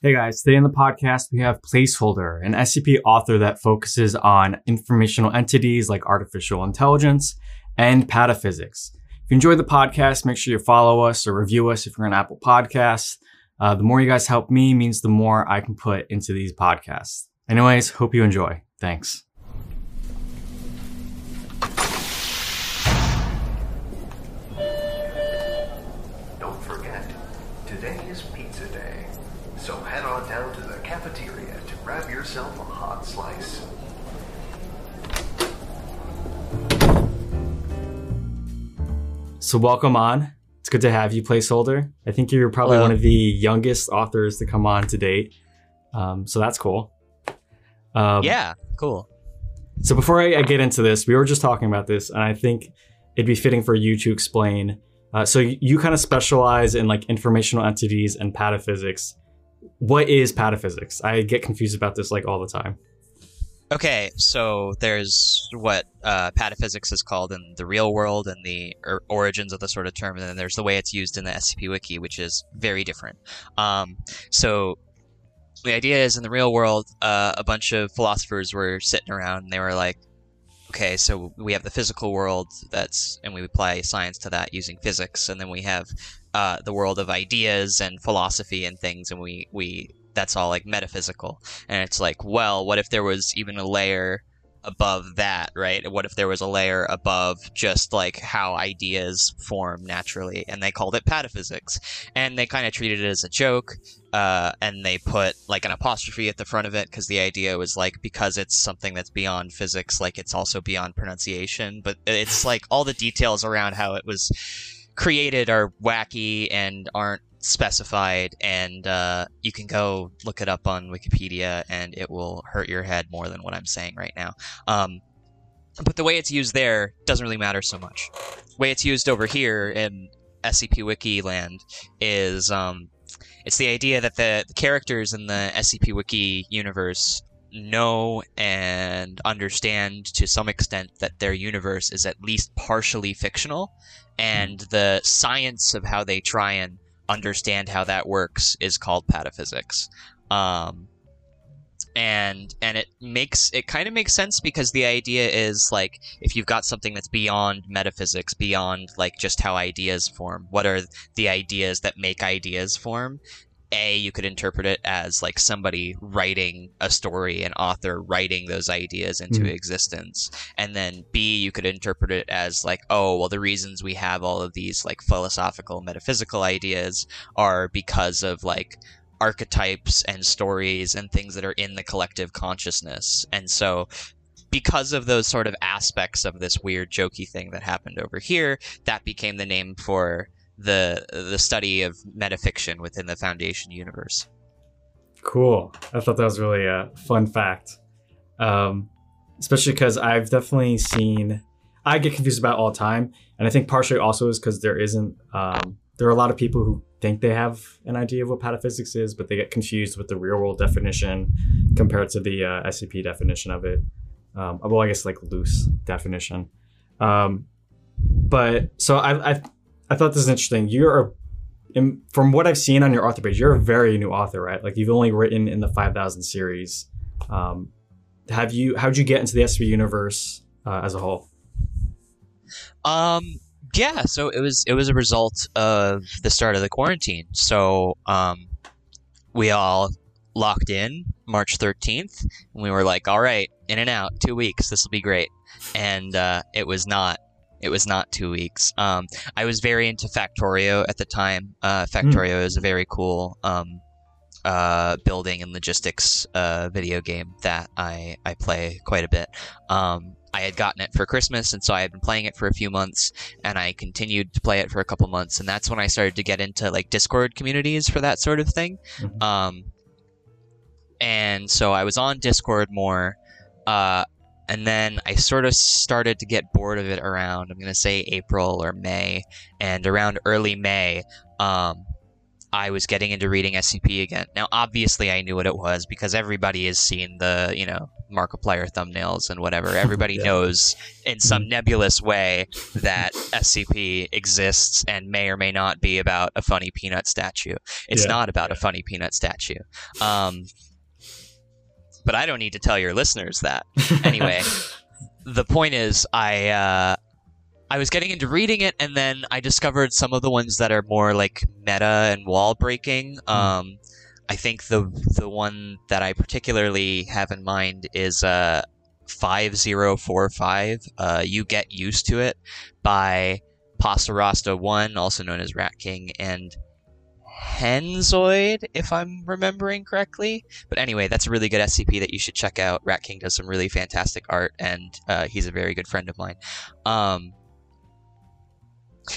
Hey guys, today in the podcast we have Placeholder, an SCP author that focuses on informational entities like artificial intelligence and pataphysics. If you enjoyed the podcast, make sure you follow us or review us if you're on Apple Podcasts. Uh, the more you guys help me means the more I can put into these podcasts. Anyways, hope you enjoy. Thanks. Yourself a hot slice. So welcome on. It's good to have you, Placeholder. I think you're probably Hello. one of the youngest authors to come on to date. Um, so that's cool. Um, yeah, cool. So before I, I get into this, we were just talking about this, and I think it'd be fitting for you to explain. Uh, so you, you kind of specialize in like informational entities and pataphysics. What is pataphysics? I get confused about this like all the time. Okay, so there's what uh, pataphysics is called in the real world and the or- origins of the sort of term, and then there's the way it's used in the SCP Wiki, which is very different. Um, so the idea is in the real world, uh, a bunch of philosophers were sitting around and they were like, okay, so we have the physical world that's, and we apply science to that using physics, and then we have uh, the world of ideas and philosophy and things, and we we that's all like metaphysical. And it's like, well, what if there was even a layer above that, right? What if there was a layer above just like how ideas form naturally? And they called it pataphysics. And they kind of treated it as a joke. Uh, and they put like an apostrophe at the front of it because the idea was like, because it's something that's beyond physics, like it's also beyond pronunciation. But it's like all the details around how it was created are wacky and aren't specified and uh, you can go look it up on wikipedia and it will hurt your head more than what i'm saying right now. Um, but the way it's used there doesn't really matter so much. The way it's used over here in scp wiki land is um, it's the idea that the, the characters in the scp wiki universe know and understand to some extent that their universe is at least partially fictional and the science of how they try and understand how that works is called pataphysics. Um, and and it makes it kind of makes sense because the idea is like if you've got something that's beyond metaphysics beyond like just how ideas form what are the ideas that make ideas form a you could interpret it as like somebody writing a story an author writing those ideas into Mhm. existence and then b you could interpret it as like oh well the reasons we have all of these like philosophical metaphysical ideas are because of like archetypes and stories and things that are in the collective consciousness and so because of those sort of aspects of this weird jokey thing that happened over here that became the name for the the study of metafiction within the foundation universe Cool. I thought that was really a fun fact. Um, especially because I've definitely seen, I get confused about all the time. And I think partially also is because there isn't, um, there are a lot of people who think they have an idea of what pataphysics is, but they get confused with the real world definition compared to the uh, SCP definition of it. Um, well, I guess like loose definition. Um, but so I, I, I thought this is interesting. You're in, from what I've seen on your author page, you're a very new author, right? Like you've only written in the 5000 series. Um, have you, how'd you get into the SCP universe uh, as a whole? Um, yeah, so it was it was a result of the start of the quarantine. So um, we all locked in March thirteenth, and we were like, "All right, in and out, two weeks. This will be great." And uh, it was not. It was not two weeks. Um, I was very into Factorio at the time. Uh, Factorio is a very cool um, uh, building and logistics uh, video game that I, I play quite a bit. Um, I had gotten it for Christmas, and so I had been playing it for a few months, and I continued to play it for a couple months, and that's when I started to get into like Discord communities for that sort of thing. Mhm. Um, and so I was on Discord more, uh, and then I sort of started to get bored of it around I'm gonna say April or May, and around early May, um, I was getting into reading SCP again. Now, obviously, I knew what it was because everybody has seen the, you know, Markiplier thumbnails and whatever. Everybody Yeah. knows in some nebulous way that SCP exists and may or may not be about a funny peanut statue. It's Yeah. not about a funny peanut statue. Um, but I don't need to tell your listeners that. Anyway, the point is, I uh, I was getting into reading it, and then I discovered some of the ones that are more like meta and wall breaking. Um, I think the the one that I particularly have in mind is uh, five zero four five. Uh, you get used to it by Pasta Rasta One, also known as Rat King, and Henzoid, if I'm remembering correctly. But anyway, that's a really good SCP that you should check out. Rat King does some really fantastic art, and uh, he's a very good friend of mine. Um,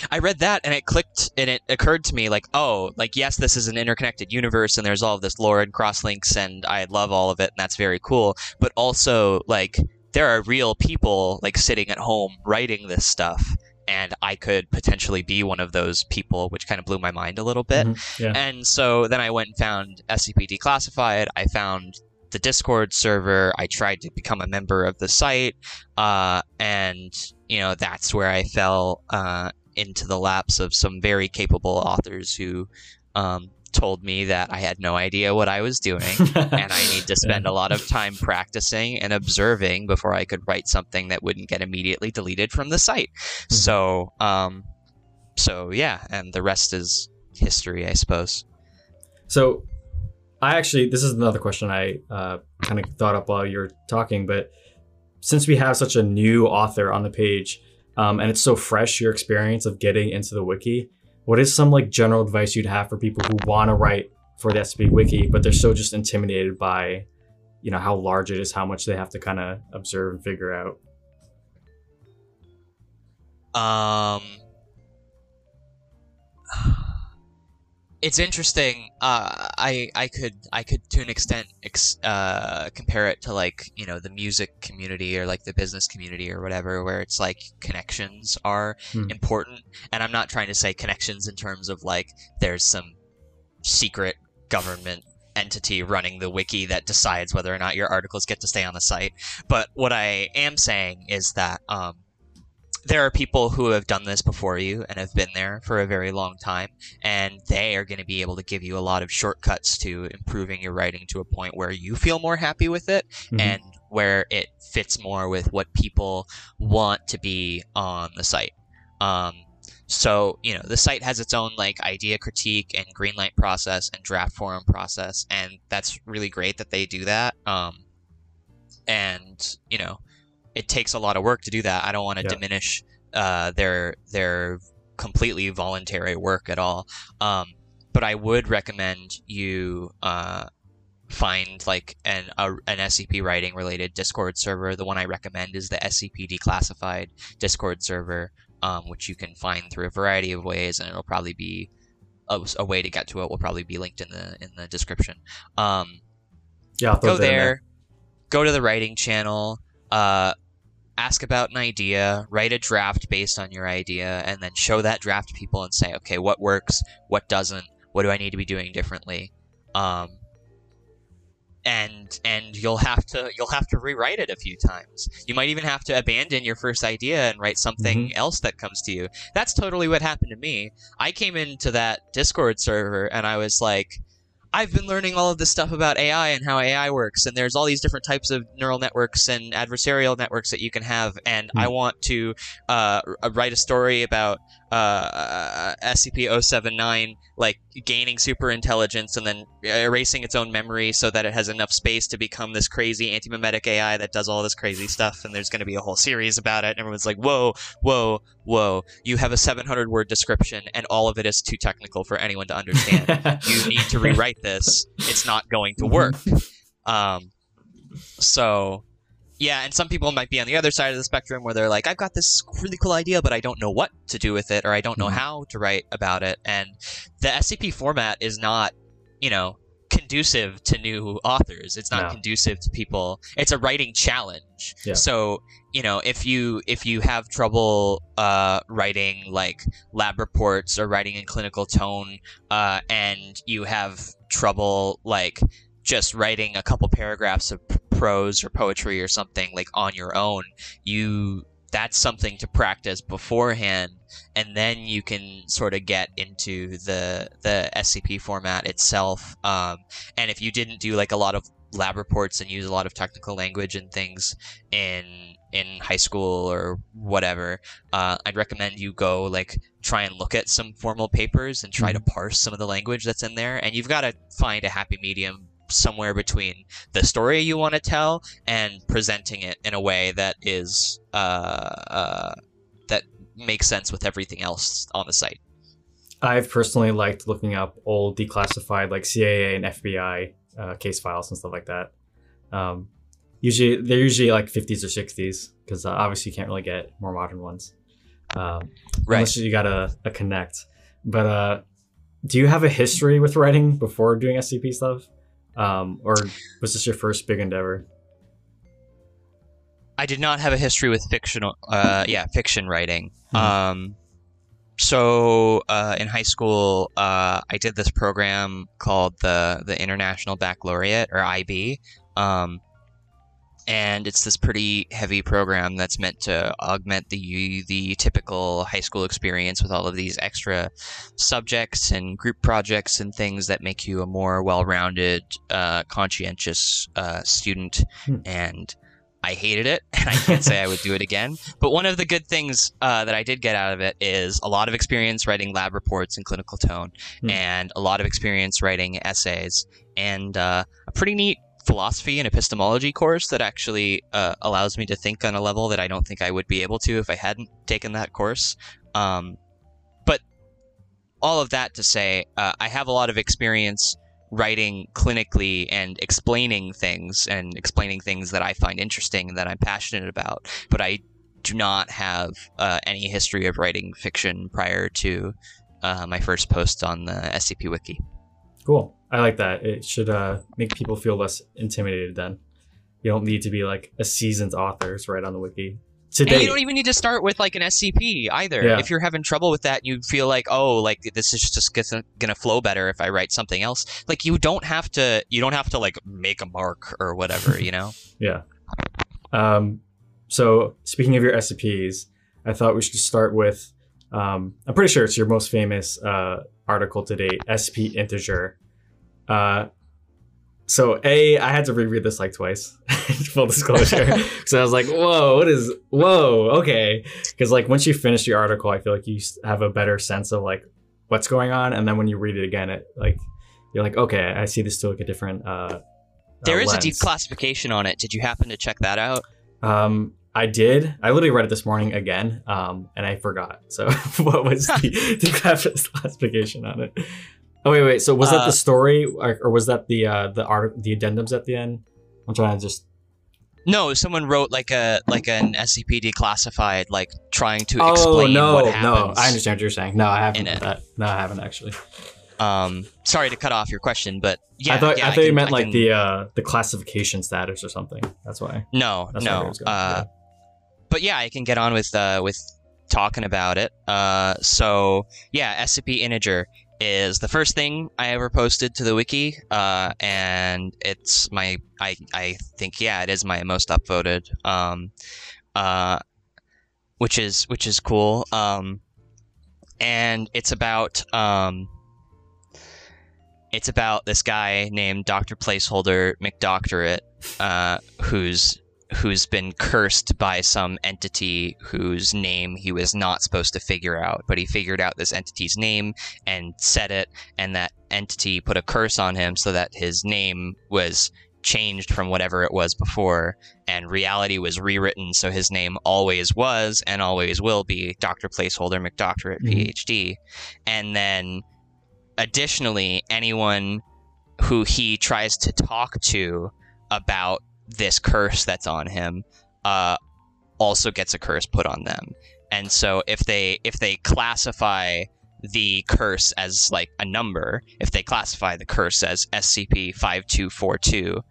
I read that and it clicked and it occurred to me like, oh, like yes, this is an interconnected universe and there's all of this lore and crosslinks and I love all of it and that's very cool. But also like there are real people like sitting at home writing this stuff and I could potentially be one of those people, which kind of blew my mind a little bit. Mhm, Yeah. And so then I went and found SCP Declassified. I found the Discord server. I tried to become a member of the site, uh, and you know that's where I fell uh, into the laps of some very capable authors who um, told me that I had no idea what I was doing. and I need to spend a lot of time practicing and observing before I could write something that wouldn't get immediately deleted from the site. So, um, so yeah, and the rest is history, I suppose. So, I actually, this is another question I uh, kind of thought up while you're talking, but since we have such a new author on the page, um, and it's so fresh, your experience of getting into the wiki, what is some like general advice you'd have for people who want to write for the SCP wiki, but they're so just intimidated by, you know, how large it is, how much they have to kind of observe and figure out? Um, it's interesting. Uh, I I could I could to an extent ex- uh, compare it to like you know the music community or like the business community or whatever, where it's like connections are Hmm. important. And I'm not trying to say connections in terms of like there's some secret government entity running the wiki that decides whether or not your articles get to stay on the site. But what I am saying is that um, there are people who have done this before you and have been there for a very long time, and they are going to be able to give you a lot of shortcuts to improving your writing to a point where you feel more happy with it Mhm. and where it fits more with what people want to be on the site. Um, so you know the site has its own like idea critique and greenlight process and draft forum process, and that's really great that they do that. Um, and you know it takes a lot of work to do that. I don't want to Yeah. diminish uh, their their completely voluntary work at all. Um, but I would recommend you uh, find like an a, an SCP writing related Discord server. The one I recommend is the SCP Declassified Discord server, um, which you can find through a variety of ways, and it'll probably be a, a way to get to it. Will probably be linked in the in the description. Um, Yeah, go in there, go to the writing channel, uh, ask about an idea, write a draft based on your idea, and then show that draft to people and say, okay, what works, what doesn't, what do I need to be doing differently, um, and and you'll have to you'll have to rewrite it a few times. You might even have to abandon your first idea and write something else that comes to you. That's totally what happened to me. I came into that Discord server and I was like, I've been learning all of this stuff about AI and how AI works, and there's all these different types of neural networks and adversarial networks that you can have, and I want to uh, write a story about uh, SCP-079 like gaining super intelligence and then erasing its own memory so that it has enough space to become this crazy anti-memetic AI that does all this crazy stuff, and there's going to be a whole series about it, and everyone's like, whoa, whoa, whoa, you have a 700 word description, and all of it is too technical for anyone to understand you need to rewrite this. It's not going to work. Um, so, yeah, and some people might be on the other side of the spectrum where they're like, I've got this really cool idea, but I don't know what to do with it, or I don't know Mhm. how to write about it. And the SCP format is not, you know, conducive to new authors. It's not No. conducive to people. It's a writing challenge. Yeah. So you know, if you if you have trouble uh, writing like lab reports or writing in clinical tone, uh, and you have trouble like just writing a couple paragraphs of prose or poetry or something like on your own, you that's something to practice beforehand and then you can sort of get into the the SCP format itself. Um, and if you didn't do like a lot of lab reports and use a lot of technical language and things in in high school or whatever, uh, I'd recommend you go like try and look at some formal papers and try to parse some of the language that's in there. And you've got to find a happy medium somewhere between the story you want to tell and presenting it in a way that is uh, uh, that makes sense with everything else on the site. I've personally liked looking up old declassified like CIA and FBI uh, case files and stuff like that. Um, usually they're usually like 50s or 60s because uh, obviously you can't really get more modern ones um, Right. unless you got a, a connect. But uh, do you have a history with writing before doing SCP stuff, um, or was this your first big endeavor? I did not have a history with fictional, uh, yeah, fiction writing. Mhm. Um, so uh, in high school, uh, I did this program called the the International Baccalaureate or IB, um, and it's this pretty heavy program that's meant to augment the the typical high school experience with all of these extra subjects and group projects and things that make you a more well-rounded, uh, conscientious uh, student. Hmm. And I hated it, and I can't say I would do it again. But one of the good things uh, that I did get out of it is a lot of experience writing lab reports in clinical tone, Hmm. and a lot of experience writing essays, and uh, a pretty neat philosophy and epistemology course that actually uh, allows me to think on a level that I don't think I would be able to if I hadn't taken that course. Um, but all of that to say, uh, I have a lot of experience writing clinically and explaining things and explaining things that I find interesting and that I'm passionate about. But I do not have uh, any history of writing fiction prior to uh, my first post on the SCP Wiki. Cool. I like that. It should uh, make people feel less intimidated. Then you don't need to be like a seasoned author to write on the wiki. And Today, you don't even need to start with like an SCP either. Yeah. If you're having trouble with that, you feel like, oh, like this is just gonna, gonna flow better if I write something else. Like you don't have to, you don't have to like make a mark or whatever, you know. Yeah. Um, so speaking of your SCPs, I thought we should start with. Um, I'm pretty sure it's your most famous uh, article today, SCP Integer. Uh, so a, I had to reread this like twice. Full disclosure. so I was like, "Whoa, what is? Whoa, okay." Because like once you finish the article, I feel like you have a better sense of like what's going on, and then when you read it again, it like you're like, "Okay, I see this through like a different." Uh, There uh, is a lens. declassification on it. Did you happen to check that out? Um, I did. I literally read it this morning again, um, and I forgot. So, what was the, the classification on it? Oh wait, wait. So was that Uh, the story, or, or was that the uh, the art, the addendums at the end? I'm trying to just. No, someone wrote like a like an SCP declassified, like trying to Oh explain no, what no! happens. I understand what you're saying. No, I haven't. in read it. That. No, I haven't actually. Um, sorry to cut off your question, but yeah, I thought yeah, I thought you can- meant I like the uh, the classification status or something. That's why. No, That's I no. Uh, But yeah, I can get on with uh, with talking about it. Uh, so yeah, SCP Integer is the first thing I ever posted to the wiki, uh, and it's my I I think yeah, it is my most upvoted. Um, uh, which is which is cool. Um, and it's about um. It's about this guy named Doctor Placeholder McDoctorate, uh, who's who's been cursed by some entity whose name he was not supposed to figure out, but he figured out this entity's name and said it, and that entity put a curse on him so that his name was changed from whatever it was before, and reality was rewritten so his name always was and always will be Dr. Placeholder McDoctorate, Mhm. PhD. And then additionally, anyone who he tries to talk to about this curse that's on him uh, also gets a curse put on them. And so if they if they classify the curse as like a number, if they classify the curse as SCP 5242,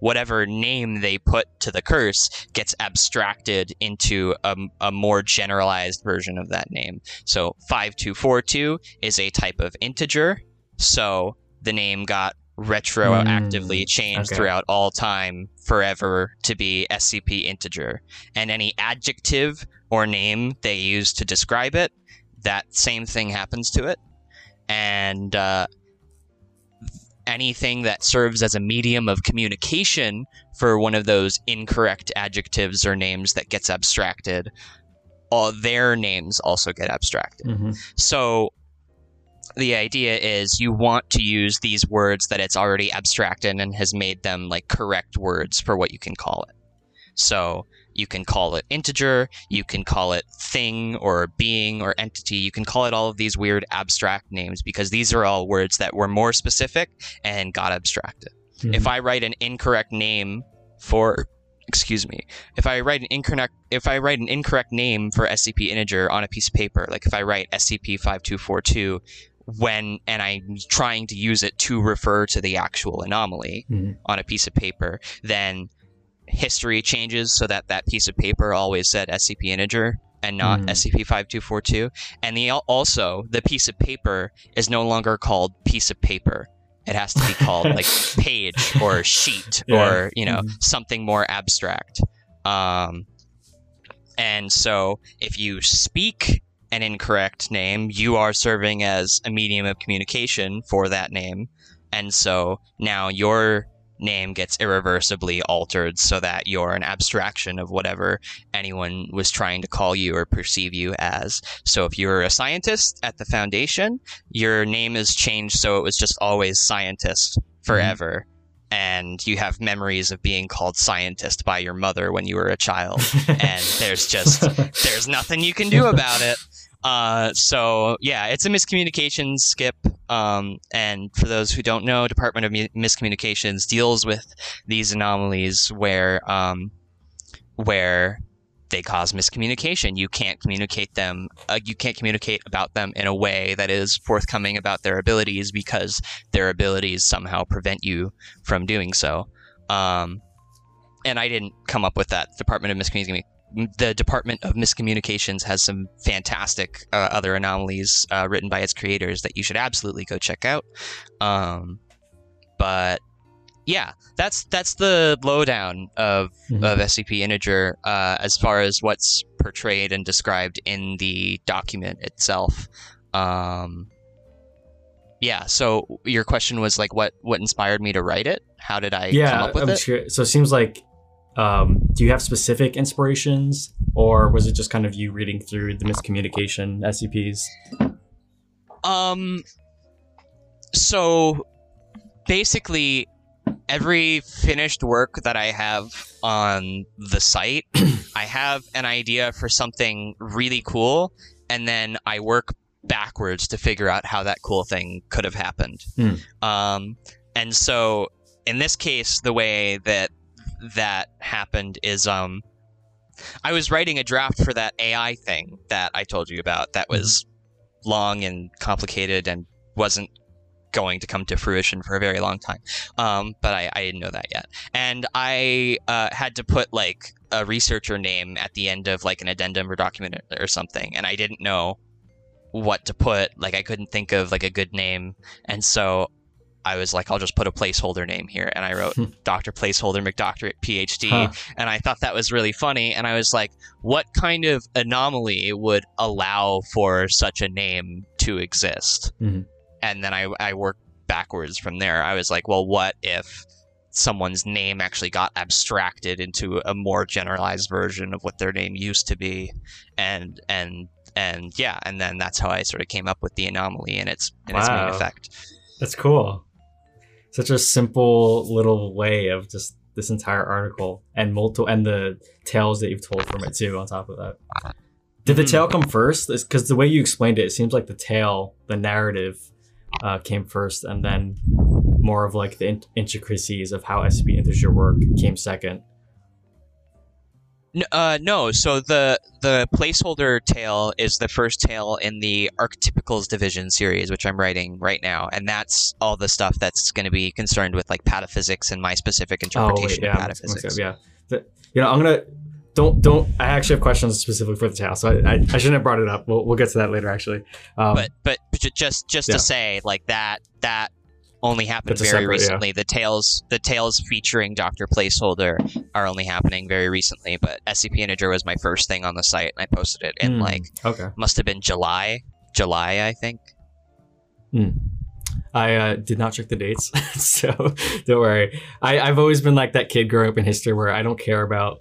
whatever name they put to the curse gets abstracted into a, a, more generalized version of that name. So 5242 is a type of integer. So the name got retroactively Mm, changed okay. throughout all time forever to be SCP integer. And any adjective or name they use to describe it, that same thing happens to it. And uh, anything that serves as a medium of communication for one of those incorrect adjectives or names that gets abstracted, all their names also get abstracted. Mhm. So the idea is you want to use these words that it's already abstracted and has made them like correct words for what you can call it. So you can call it integer, you can call it thing or being or entity, you can call it all of these weird abstract names because these are all words that were more specific and got abstracted. Mhm. If I write an incorrect name for excuse me, if I write an incorrect if I write an incorrect name for SCP integer on a piece of paper, like if I write SCP-5242 when and I'm trying to use it to refer to the actual anomaly Mhm. on a piece of paper, then history changes so that that piece of paper always said SCP integer and not Mhm. SCP-5242. And the also the piece of paper is no longer called piece of paper. It has to be called like page or sheet Yeah. or you know Mhm. something more abstract. Um, and so if you speak an incorrect name, you are serving as a medium of communication for that name. And so now your name gets irreversibly altered so that you're an abstraction of whatever anyone was trying to call you or perceive you as. So if you're a scientist at the foundation, your name is changed so it was just always scientist mm-hmm. forever. And you have memories of being called scientist by your mother when you were a child. and there's just there's nothing you can do about it. Uh, so yeah, it's a miscommunications skip. Um, and for those who don't know, Department of Mi- Miscommunications deals with these anomalies where um, where they cause miscommunication. You can't communicate them. Uh, you can't communicate about them in a way that is forthcoming about their abilities because their abilities somehow prevent you from doing so. Um, and I didn't come up with that. Department of Miscommunications the Department of Miscommunications has some fantastic uh, other anomalies uh, written by its creators that you should absolutely go check out. Um, but yeah, that's that's the lowdown of Mhm. of SCP Integer uh, as far as what's portrayed and described in the document itself. Um, yeah. So your question was like, what what inspired me to write it? How did I come yeah, up with I'm it? sure. So it seems like, um, do you have specific inspirations, or was it just kind of you reading through the miscommunication SCPs? Um. So, basically, every finished work that I have on the site, I have an idea for something really cool, and then I work backwards to figure out how that cool thing could have happened. Hmm. Um, and so, in this case, the way that that happened is um. I was writing a draft for that AI thing that I told you about that was long and complicated and wasn't going to come to fruition for a very long time. Um, but I, I didn't know that yet. And I uh, had to put like a researcher name at the end of like an addendum or document or something. And I didn't know what to put. Like I couldn't think of like a good name. And so I was like, I'll just put a placeholder name here. And I wrote Dr. Placeholder McDoctorate PhD. Huh. And I thought that was really funny. And I was like, what kind of anomaly would allow for such a name to exist? Mhm. And then I, I worked backwards from there. I was like, well, what if someone's name actually got abstracted into a more generalized version of what their name used to be? And, and, and yeah, and then that's how I sort of came up with the anomaly and its, and its main effect. That's cool. Such a simple little way of just this entire article and multiple and the tales that you've told from it too. On top of that, did the Mhm. tale come first? Because the way you explained it, it seems like the tale, the narrative, uh, came first, and then more of like the in- intricacies of how SCP integer work came second. Uh, no. So the the placeholder tale is the first tale in the Archetypicals Division series, which I'm writing right now, and that's all the stuff that's going to be concerned with like pataphysics and my specific interpretation oh, wait, yeah, of pataphysics. Yeah, the, you know, I'm gonna don't don't. I actually have questions specifically for the tale, so I, I, I shouldn't have brought it up. We'll, we'll get to that later, actually. Um, but but just just Yeah. to say like that that only happened very separate- yeah. recently. The tales the tales featuring Doctor Placeholder are only happening very recently. But SCP Integer was my first thing on the site, and I posted it in Hmm. like okay, must have been July July I think. I uh, did not check the dates, so don't worry. I, I've always been like that kid growing up in history where I don't care about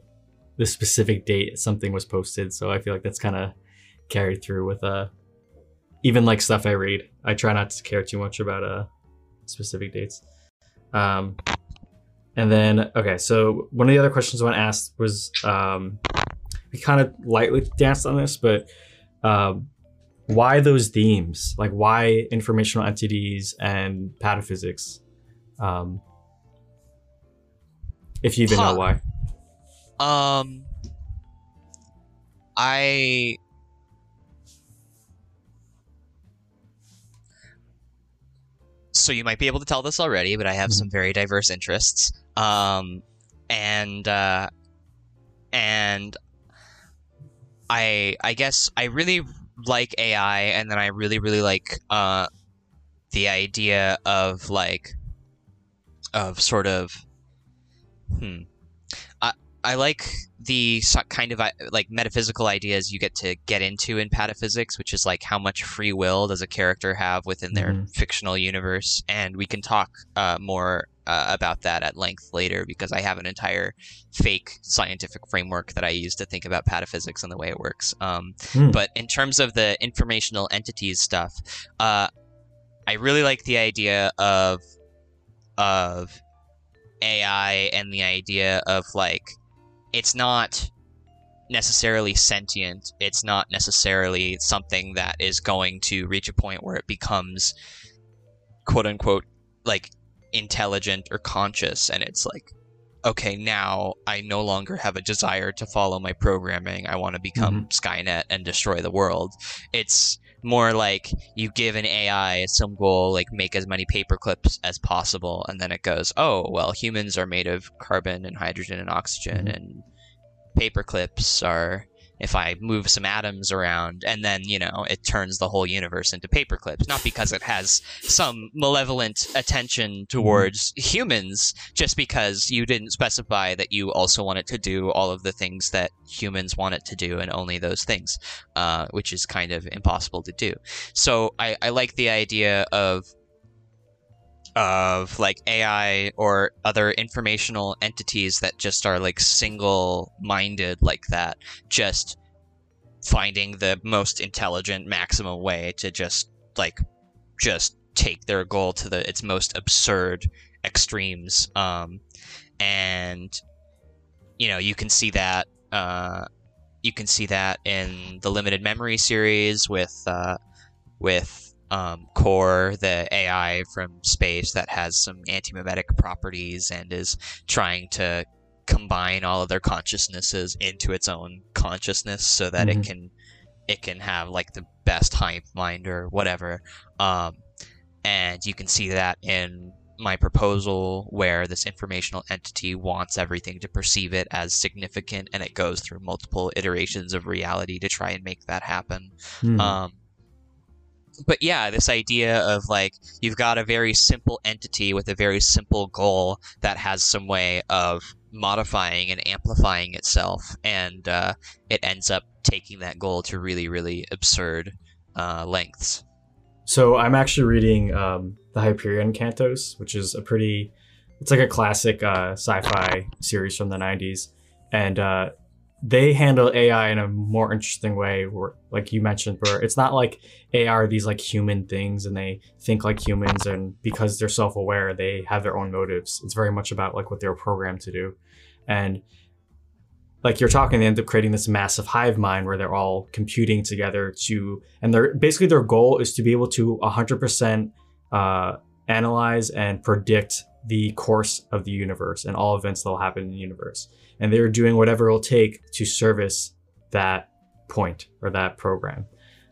the specific date something was posted. So I feel like that's kind of carried through with uh even like stuff I read. I try not to care too much about uh specific dates. Um, and then okay, so one of the other questions I want to ask was um, we kind of lightly danced on this, but um, why those themes? Like why informational entities and pataphysics? Um, if you even Huh. know why. Um, I. So you might be able to tell this already, but I have some very diverse interests. Um, and uh, and I I guess I really like AI, and then I really really like uh the idea of like of sort of hmm I like the kind of like metaphysical ideas you get to get into in pataphysics, which is like how much free will does a character have within their Mhm. fictional universe, and we can talk uh, more uh, about that at length later because I have an entire fake scientific framework that I use to think about pataphysics and the way it works. Um, Hmm. But in terms of the informational entities stuff, uh, I really like the idea of of AI and the idea of like it's not necessarily sentient. It's not necessarily something that is going to reach a point where it becomes quote unquote like intelligent or conscious and it's like okay now I no longer have a desire to follow my programming. I want to become mm-hmm. Skynet and destroy the world. It's more like you give an AI some goal, like make as many paper clips as possible, and then it goes, oh, well, humans are made of carbon and hydrogen and oxygen, Mhm. and paper clips are if I move some atoms around, and then, you know, it turns the whole universe into paperclips. Not because it has some malevolent attention towards humans, just because you didn't specify that you also want it to do all of the things that humans want it to do, and only those things, uh, which is kind of impossible to do. So I, I like the idea of of like AI or other informational entities that just are like single minded like that, just finding the most intelligent maximum way to just like just take their goal to the its most absurd extremes. Um and you know, you can see that uh you can see that in the limited memory series with uh with um, Core, the AI from space that has some antimemetic properties and is trying to combine all of their consciousnesses into its own consciousness so that it Mhm. can it can have like the best hive mind or whatever. Um, and you can see that in my proposal where this informational entity wants everything to perceive it as significant and it goes through multiple iterations of reality to try and make that happen. Hmm. Um, but yeah, this idea of like you've got a very simple entity with a very simple goal that has some way of modifying and amplifying itself, and uh, it ends up taking that goal to really, really absurd uh, lengths. So I'm actually reading um, the Hyperion Cantos, which is a pretty, it's like a classic uh, sci-fi series from the '90s, and uh, they handle AI in a more interesting way. Where, like you mentioned, where it's not like AI are these like human things, and they think like humans, and because they're self-aware, they have their own motives. It's very much about like what they were programmed to do, and like you're talking, they end up creating this massive hive mind where they're all computing together to, and they're basically their goal is to be able to 100% uh, analyze and predict the course of the universe and all events that will happen in the universe. And they're doing whatever it'll take to service that point or that program.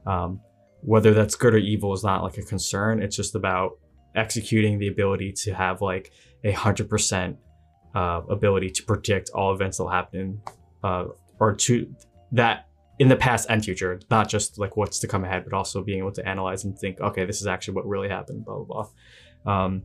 Um, whether that's good or evil is not like a concern. It's just about executing the ability to have like a hundred percent uh, ability to predict all events that'll happen, uh, or to that in the past and future, not just like what's to come ahead, but also being able to analyze and think, okay, this is actually what really happened, blah blah blah. Um,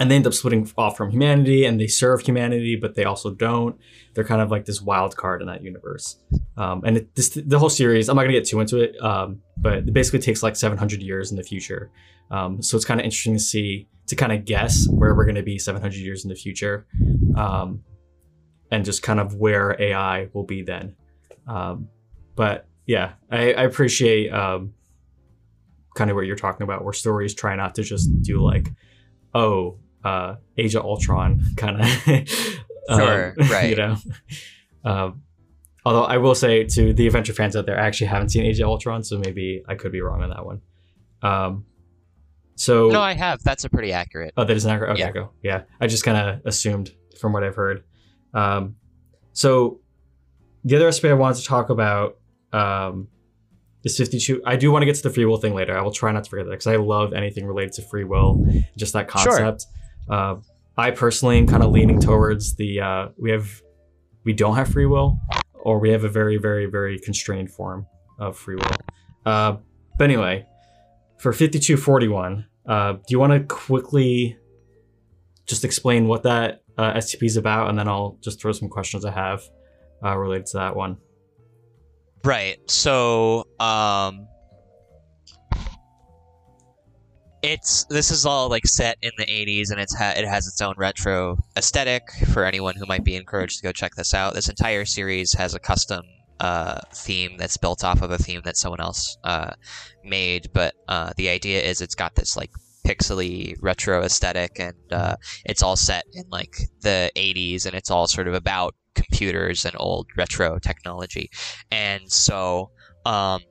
and they end up splitting off from humanity, and they serve humanity, but they also don't. They're kind of like this wild card in that universe. Um, and it, this the whole series, I'm not gonna get too into it, um, but it basically takes like 700 years in the future. Um, so it's kind of interesting to see to kind of guess where we're gonna be 700 years in the future, um, and just kind of where AI will be then. Um, but yeah, I, I appreciate um, kind of what you're talking about, where stories try not to just do like, oh, uh, Age of Ultron kind of. Sure, right. You know. Um, although I will say to the Avengers fans out there, I actually haven't seen Age of Ultron, so maybe I could be wrong on that one. Um, so No, I have. That's a pretty accurate. Oh, that is accurate. Okay, Yeah. go. Yeah, I just kind of assumed from what I've heard. Um, so the other aspect I wanted to talk about um, is 52. I do want to get to the free will thing later. I will try not to forget that because I love anything related to free will, just that concept. Sure. Uh, I personally am kind of leaning towards the uh, we have we don't have free will, or we have a very very very constrained form of free will. Uh, but anyway, for 5241, uh, do you want to quickly just explain what that uh, SCP is about, and then I'll just throw some questions I have uh, related to that one. Right. So, um, it's this is all like set in the 80s, and it's ha- it has its own retro aesthetic for anyone who might be encouraged to go check this out. This entire series has a custom uh, theme that's built off of a theme that someone else uh, made, but uh, the idea is it's got this like pixely retro aesthetic, and uh, it's all set in like the 80s, and it's all sort of about computers and old retro technology. And so um,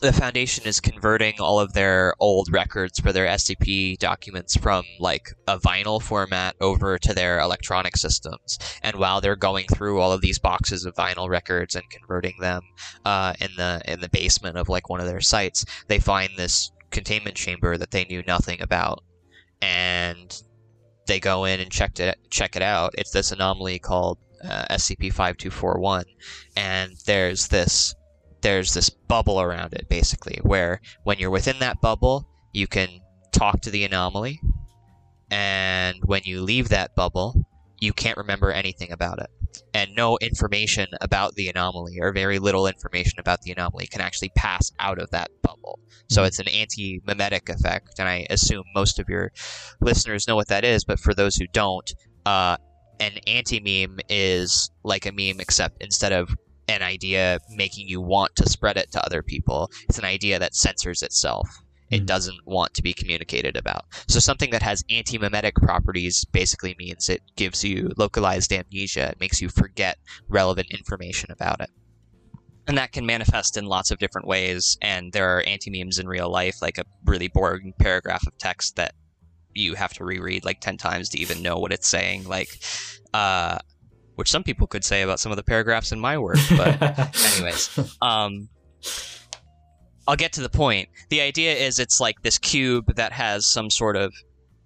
the foundation is converting all of their old records for their SCP documents from like a vinyl format over to their electronic systems. And while they're going through all of these boxes of vinyl records and converting them uh, in the in the basement of like one of their sites, they find this containment chamber that they knew nothing about, and they go in and checked it check it out. It's this anomaly called uh, SCP-5241, and there's this there's this bubble around it basically, where when you're within that bubble, you can talk to the anomaly, and when you leave that bubble, you can't remember anything about it. And no information about the anomaly, or very little information about the anomaly, can actually pass out of that bubble. So it's an anti memetic effect, and I assume most of your listeners know what that is, but for those who don't, uh, an anti meme is like a meme, except instead of an idea making you want to spread it to other people, it's an idea that censors itself. It Mhm. doesn't want to be communicated about. So something that has anti-memetic properties basically means it gives you localized amnesia. It makes you forget relevant information about it. And that can manifest in lots of different ways. And there are anti-memes in real life, like a really boring paragraph of text that you have to reread like 10 times to even know what it's saying. Like, uh, which some people could say about some of the paragraphs in my work. But anyways, um, I'll get to the point. The idea is it's like this cube that has some sort of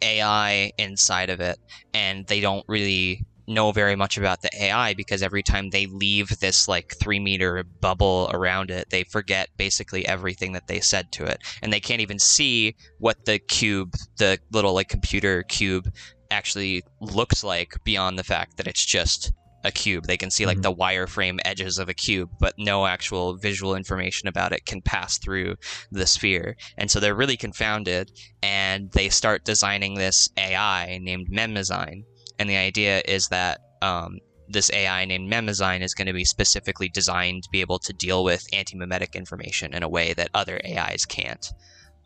AI inside of it, and they don't really know very much about the AI because every time they leave this like three meter bubble around it, they forget basically everything that they said to it, and they can't even see what the cube, the little like computer cube, actually looks like beyond the fact that it's just a cube. They can see like Mhm. the wireframe edges of a cube, but no actual visual information about it can pass through the sphere. And so they're really confounded and they start designing this AI named Mnemosyne. And the idea is that um, this AI named Mnemosyne is going to be specifically designed to be able to deal with anti-memetic information in a way that other AIs can't.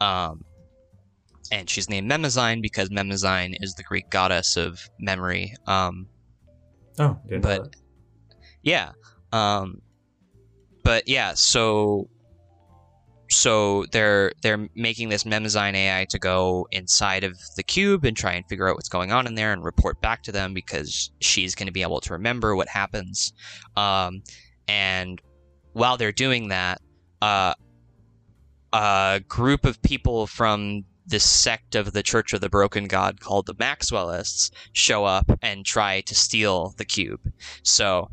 Um, and she's named Mnemosyne because Mnemosyne is the Greek goddess of memory. Um, oh, but yeah um but yeah so so they're they're making this Mnemosyne AI to go inside of the cube and try and figure out what's going on in there and report back to them because she's going to be able to remember what happens. Um, and while they're doing that, uh, a group of people from this sect of the Church of the Broken God called the Maxwellists show up and try to steal the cube. So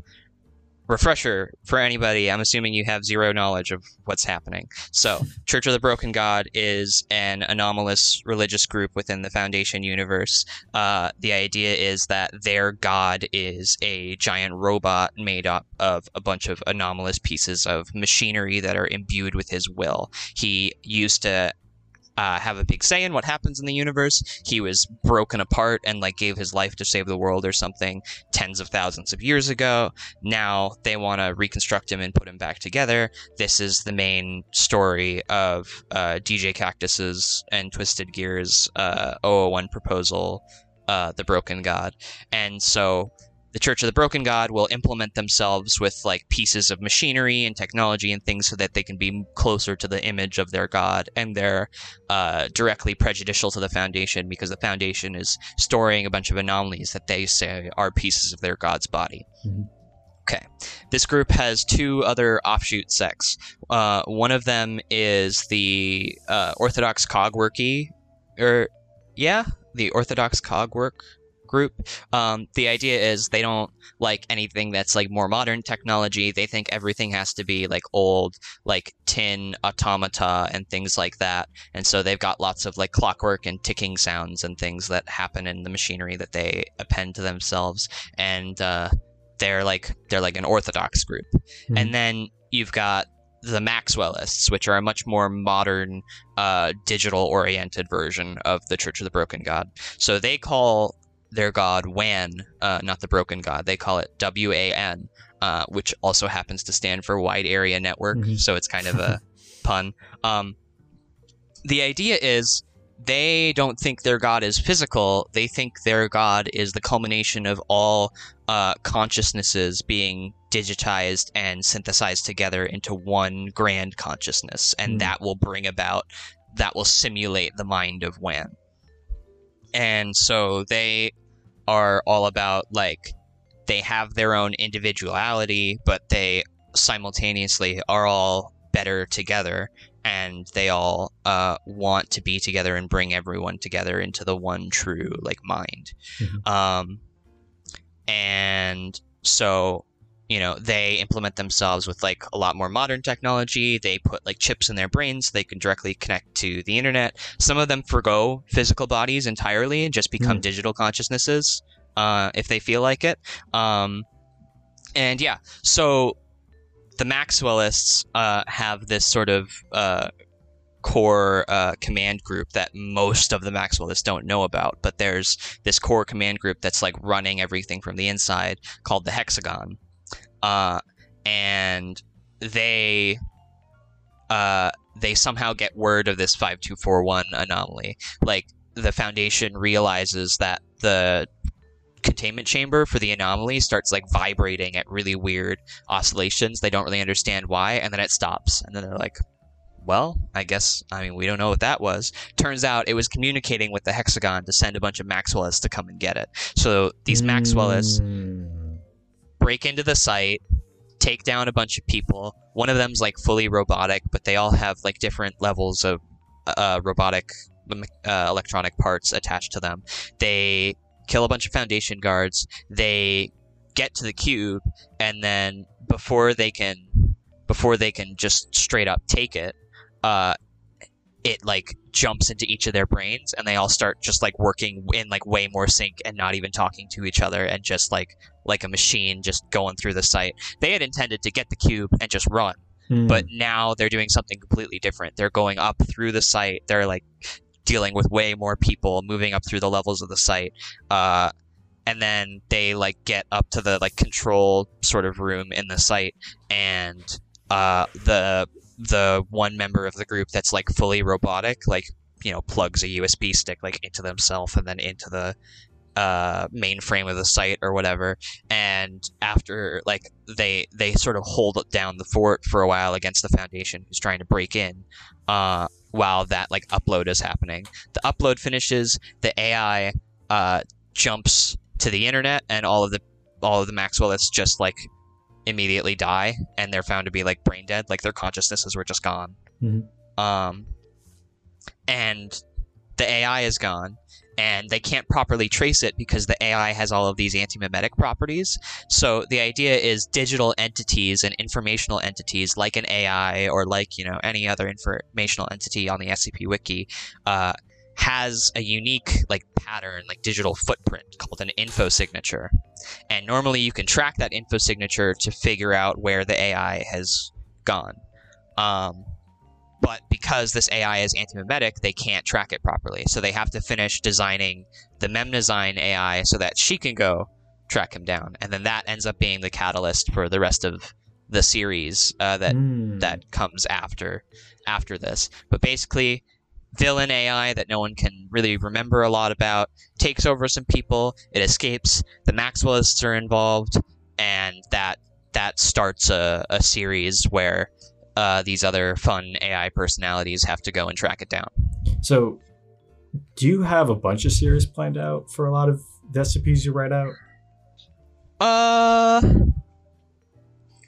refresher for anybody i'm assuming you have zero knowledge of what's happening. So church of the broken god is an anomalous religious group within the foundation universe. Uh, the idea is that their god is a giant robot made up of a bunch of anomalous pieces of machinery that are imbued with his will. He used to uh, have a big say in what happens in the universe. He was broken apart and like gave his life to save the world or something tens of thousands of years ago. Now they want to reconstruct him and put him back together. This is the main story of uh, DJ Cactus's and Twisted Gears uh, 001 proposal, uh, The Broken God. And so the Church of the Broken God will implement themselves with like pieces of machinery and technology and things so that they can be closer to the image of their God, and they're uh, directly prejudicial to the Foundation because the Foundation is storing a bunch of anomalies that they say are pieces of their God's body. Mm-hmm. Okay. This group has two other offshoot sects. Uh, one of them is the uh, Orthodox Cogworky, or yeah, the Orthodox Cogwork group. Um, the idea is they don't like anything that's like more modern technology. They think everything has to be like old, like tin automata and things like that. And so they've got lots of like clockwork and ticking sounds and things that happen in the machinery that they append to themselves. And uh, they're like they're like an orthodox group. Mhm. And then you've got the Maxwellists, which are a much more modern, uh, digital-oriented version of the Church of the Broken God. So they call their god WAN, uh, not the Broken God. They call it W-A-N, uh, which also happens to stand for Wide Area Network. Mhm. So it's kind of a pun. Um, the idea is they don't think their god is physical. They think their god is the culmination of all uh, consciousnesses being digitized and synthesized together into one grand consciousness, and Hmm. that will bring about that will simulate the mind of Wan. And so they are all about like they have their own individuality, but they simultaneously are all better together and they all uh, want to be together and bring everyone together into the one true like mind Mhm. um, and so you know they implement themselves with like a lot more modern technology. They put like chips in their brains so they can directly connect to the internet. Some of them forgo physical bodies entirely and just become Hmm. digital consciousnesses uh, if they feel like it. Um, and yeah so the maxwellists uh, have this sort of uh, core uh, command group that most of the maxwellists don't know about but there's this core command group that's like running everything from the inside called the hexagon uh, and they uh, they somehow get word of this 5241 anomaly. Like the foundation realizes that the containment chamber for the anomaly starts like vibrating at really weird oscillations. They don't really understand why and then it stops. And then they're like well i guess i mean we don't know what that was. Turns out it was communicating with the hexagon to send a bunch of maxwellists to come and get it. So these maxwellists Mm. Break into the site, take down a bunch of people. One of them's like fully robotic, but they all have like different levels of uh, robotic uh, electronic parts attached to them. They kill a bunch of Foundation guards. They get to the cube, and then before they can, before they can just straight up take it, uh, it like jumps into each of their brains, and they all start just like working in like way more sync and not even talking to each other, and just like like a machine just going through the site. They had intended to get the cube and just run, Hmm. but now they're doing something completely different. They're going up through the site. They're like dealing with way more people, moving up through the levels of the site. Uh, and then they like get up to the like control sort of room in the site, and uh, the the one member of the group that's like fully robotic, like you know, plugs a USB stick like into themselves and then into the uh, mainframe of the site or whatever. And after like they they sort of hold down the fort for a while against the Foundation who's trying to break in. Uh, while that like upload is happening, the upload finishes. The AI uh, jumps to the internet, and all of the all of the Maxwellists just like immediately die, and they're found to be like brain dead, like their consciousnesses were just gone. Mhm. Um, and the AI is gone, and they can't properly trace it because the AI has all of these anti-memetic properties. So the idea is digital entities and informational entities, like an AI or like you know any other informational entity on the SCP Wiki, uh, has a unique like pattern, like digital footprint called an info signature. And normally you can track that info signature to figure out where the AI has gone. Um, but because this AI is anti-memetic, they can't track it properly. So they have to finish designing the Mnemosyne AI so that she can go track him down, and then that ends up being the catalyst for the rest of the series uh, that Hmm. that comes after after this. But basically, villain AI that no one can really remember a lot about takes over some people. It escapes. The Maxwellists are involved, and that that starts a, a series where uh, these other fun AI personalities have to go and track it down. So, do you have a bunch of series planned out for a lot of the SCPs you write out? Uh,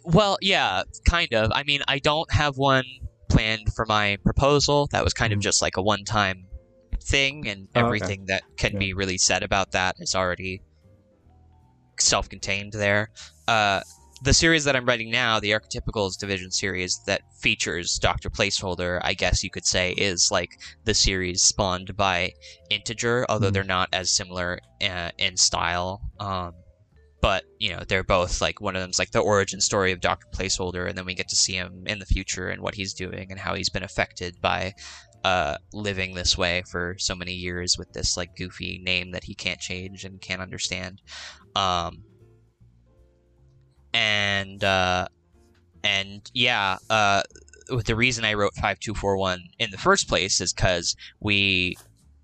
well, yeah, kind of. I mean, I don't have one planned for my proposal. That was kind of Mhm. just like a one-time thing, and Oh, okay. everything that can Yeah. be really said about that is already self-contained there. Uh, the series that I'm writing now, the Archetypicals Division series that features Doctor Placeholder, I guess you could say, is like the series spawned by Integer, although Mhm. they're not as similar uh, in style. Um, but you know they're both like one of them's like the origin story of Doctor Placeholder, and then we get to see him in the future and what he's doing and how he's been affected by uh, living this way for so many years with this like goofy name that he can't change and can't understand. Um, and uh, and yeah, uh, the reason I wrote five two four one in the first place is because we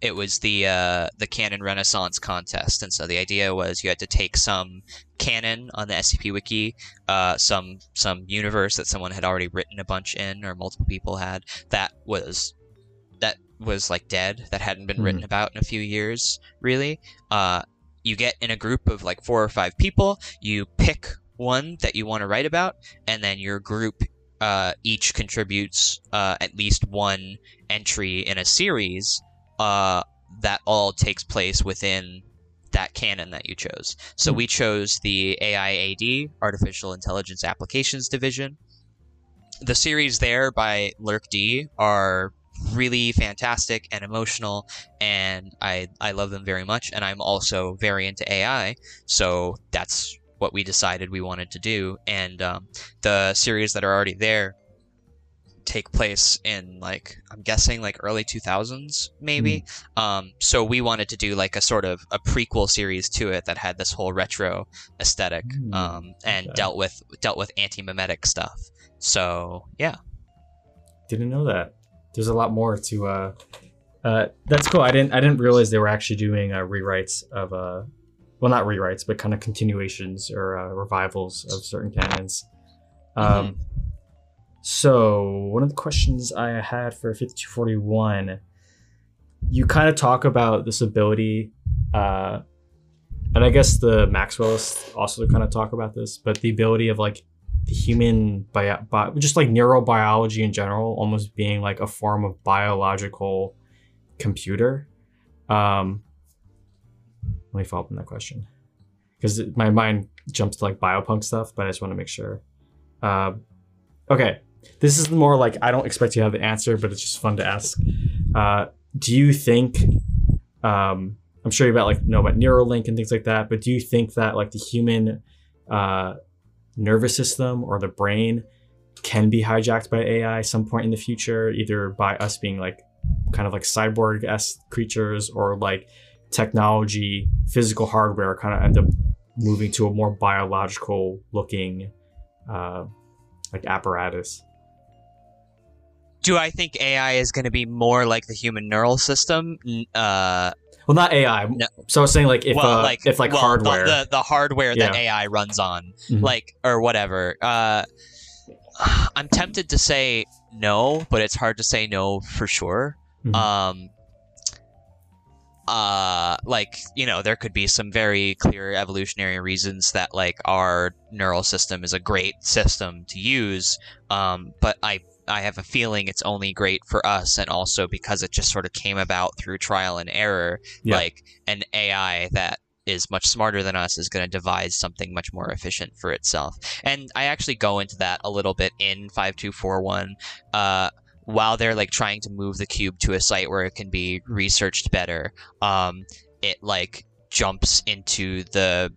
it was the uh, the canon renaissance contest. And so the idea was you had to take some canon on the scp wiki uh, some some universe that someone had already written a bunch in or multiple people had that was that was like dead that hadn't been written about in a few years really. Uh, you get in a group of like four or five people you pick one that you want to write about and then your group uh, each contributes uh, at least one entry in a series uh, that all takes place within that canon that you chose. So Hmm. we chose the AIAD, Artificial Intelligence Applications Division. The series there by Lurk D are really fantastic and emotional, and I I love them very much. And I'm also very into AI, so that's what we decided we wanted to do. And um, the series that are already there take place in like I'm guessing like early 2000s maybe. Um, so we wanted to do like a sort of a prequel series to it that had this whole retro aesthetic Mm, um, and okay. dealt with dealt with anti-memetic stuff. So yeah, Didn't know that. There's a lot more to. Uh, uh, that's cool. I didn't. I didn't realize they were actually doing uh, rewrites of. Uh, well, not rewrites, but kind of continuations or uh, revivals of certain canons. Um, So one of the questions I had for 5241, you kind of talk about this ability, uh, and I guess the Maxwellists also kind of talk about this, but the ability of like the human bio, bi- just like neurobiology in general, almost being like a form of biological computer. Um, let me follow up on that question because my mind jumps to like biopunk stuff, but I just want to make sure. Uh, okay, this is more like I don't expect you to have the answer, but it's just fun to ask. Uh, do you think? Um, I'm sure you about like know about Neuralink and things like that, but do you think that like the human uh, nervous system or the brain can be hijacked by AI some point in the future, either by us being like kind of like cyborg esque creatures or like technology, physical hardware kind of end up moving to a more biological looking uh, like apparatus. Do I think AI is going to be more like the human neural system? Uh, Well, not AI. No. So I was saying like if well, uh, like if like well, hardware. the, the hardware that AI runs on, Mhm. like or whatever. Uh, I'm tempted to say no, but it's hard to say no for sure. Mhm. Um, uh, like you know, there could be some very clear evolutionary reasons that like our neural system is a great system to use. Um, but I I have a feeling it's only great for us, and also because it just sort of came about through trial and error. Yeah. Like an AI that is much smarter than us is going to devise something much more efficient for itself. And I actually go into that a little bit in 5241. Uh, while they're like trying to move the cube to a site where it can be researched better, um, it like jumps into the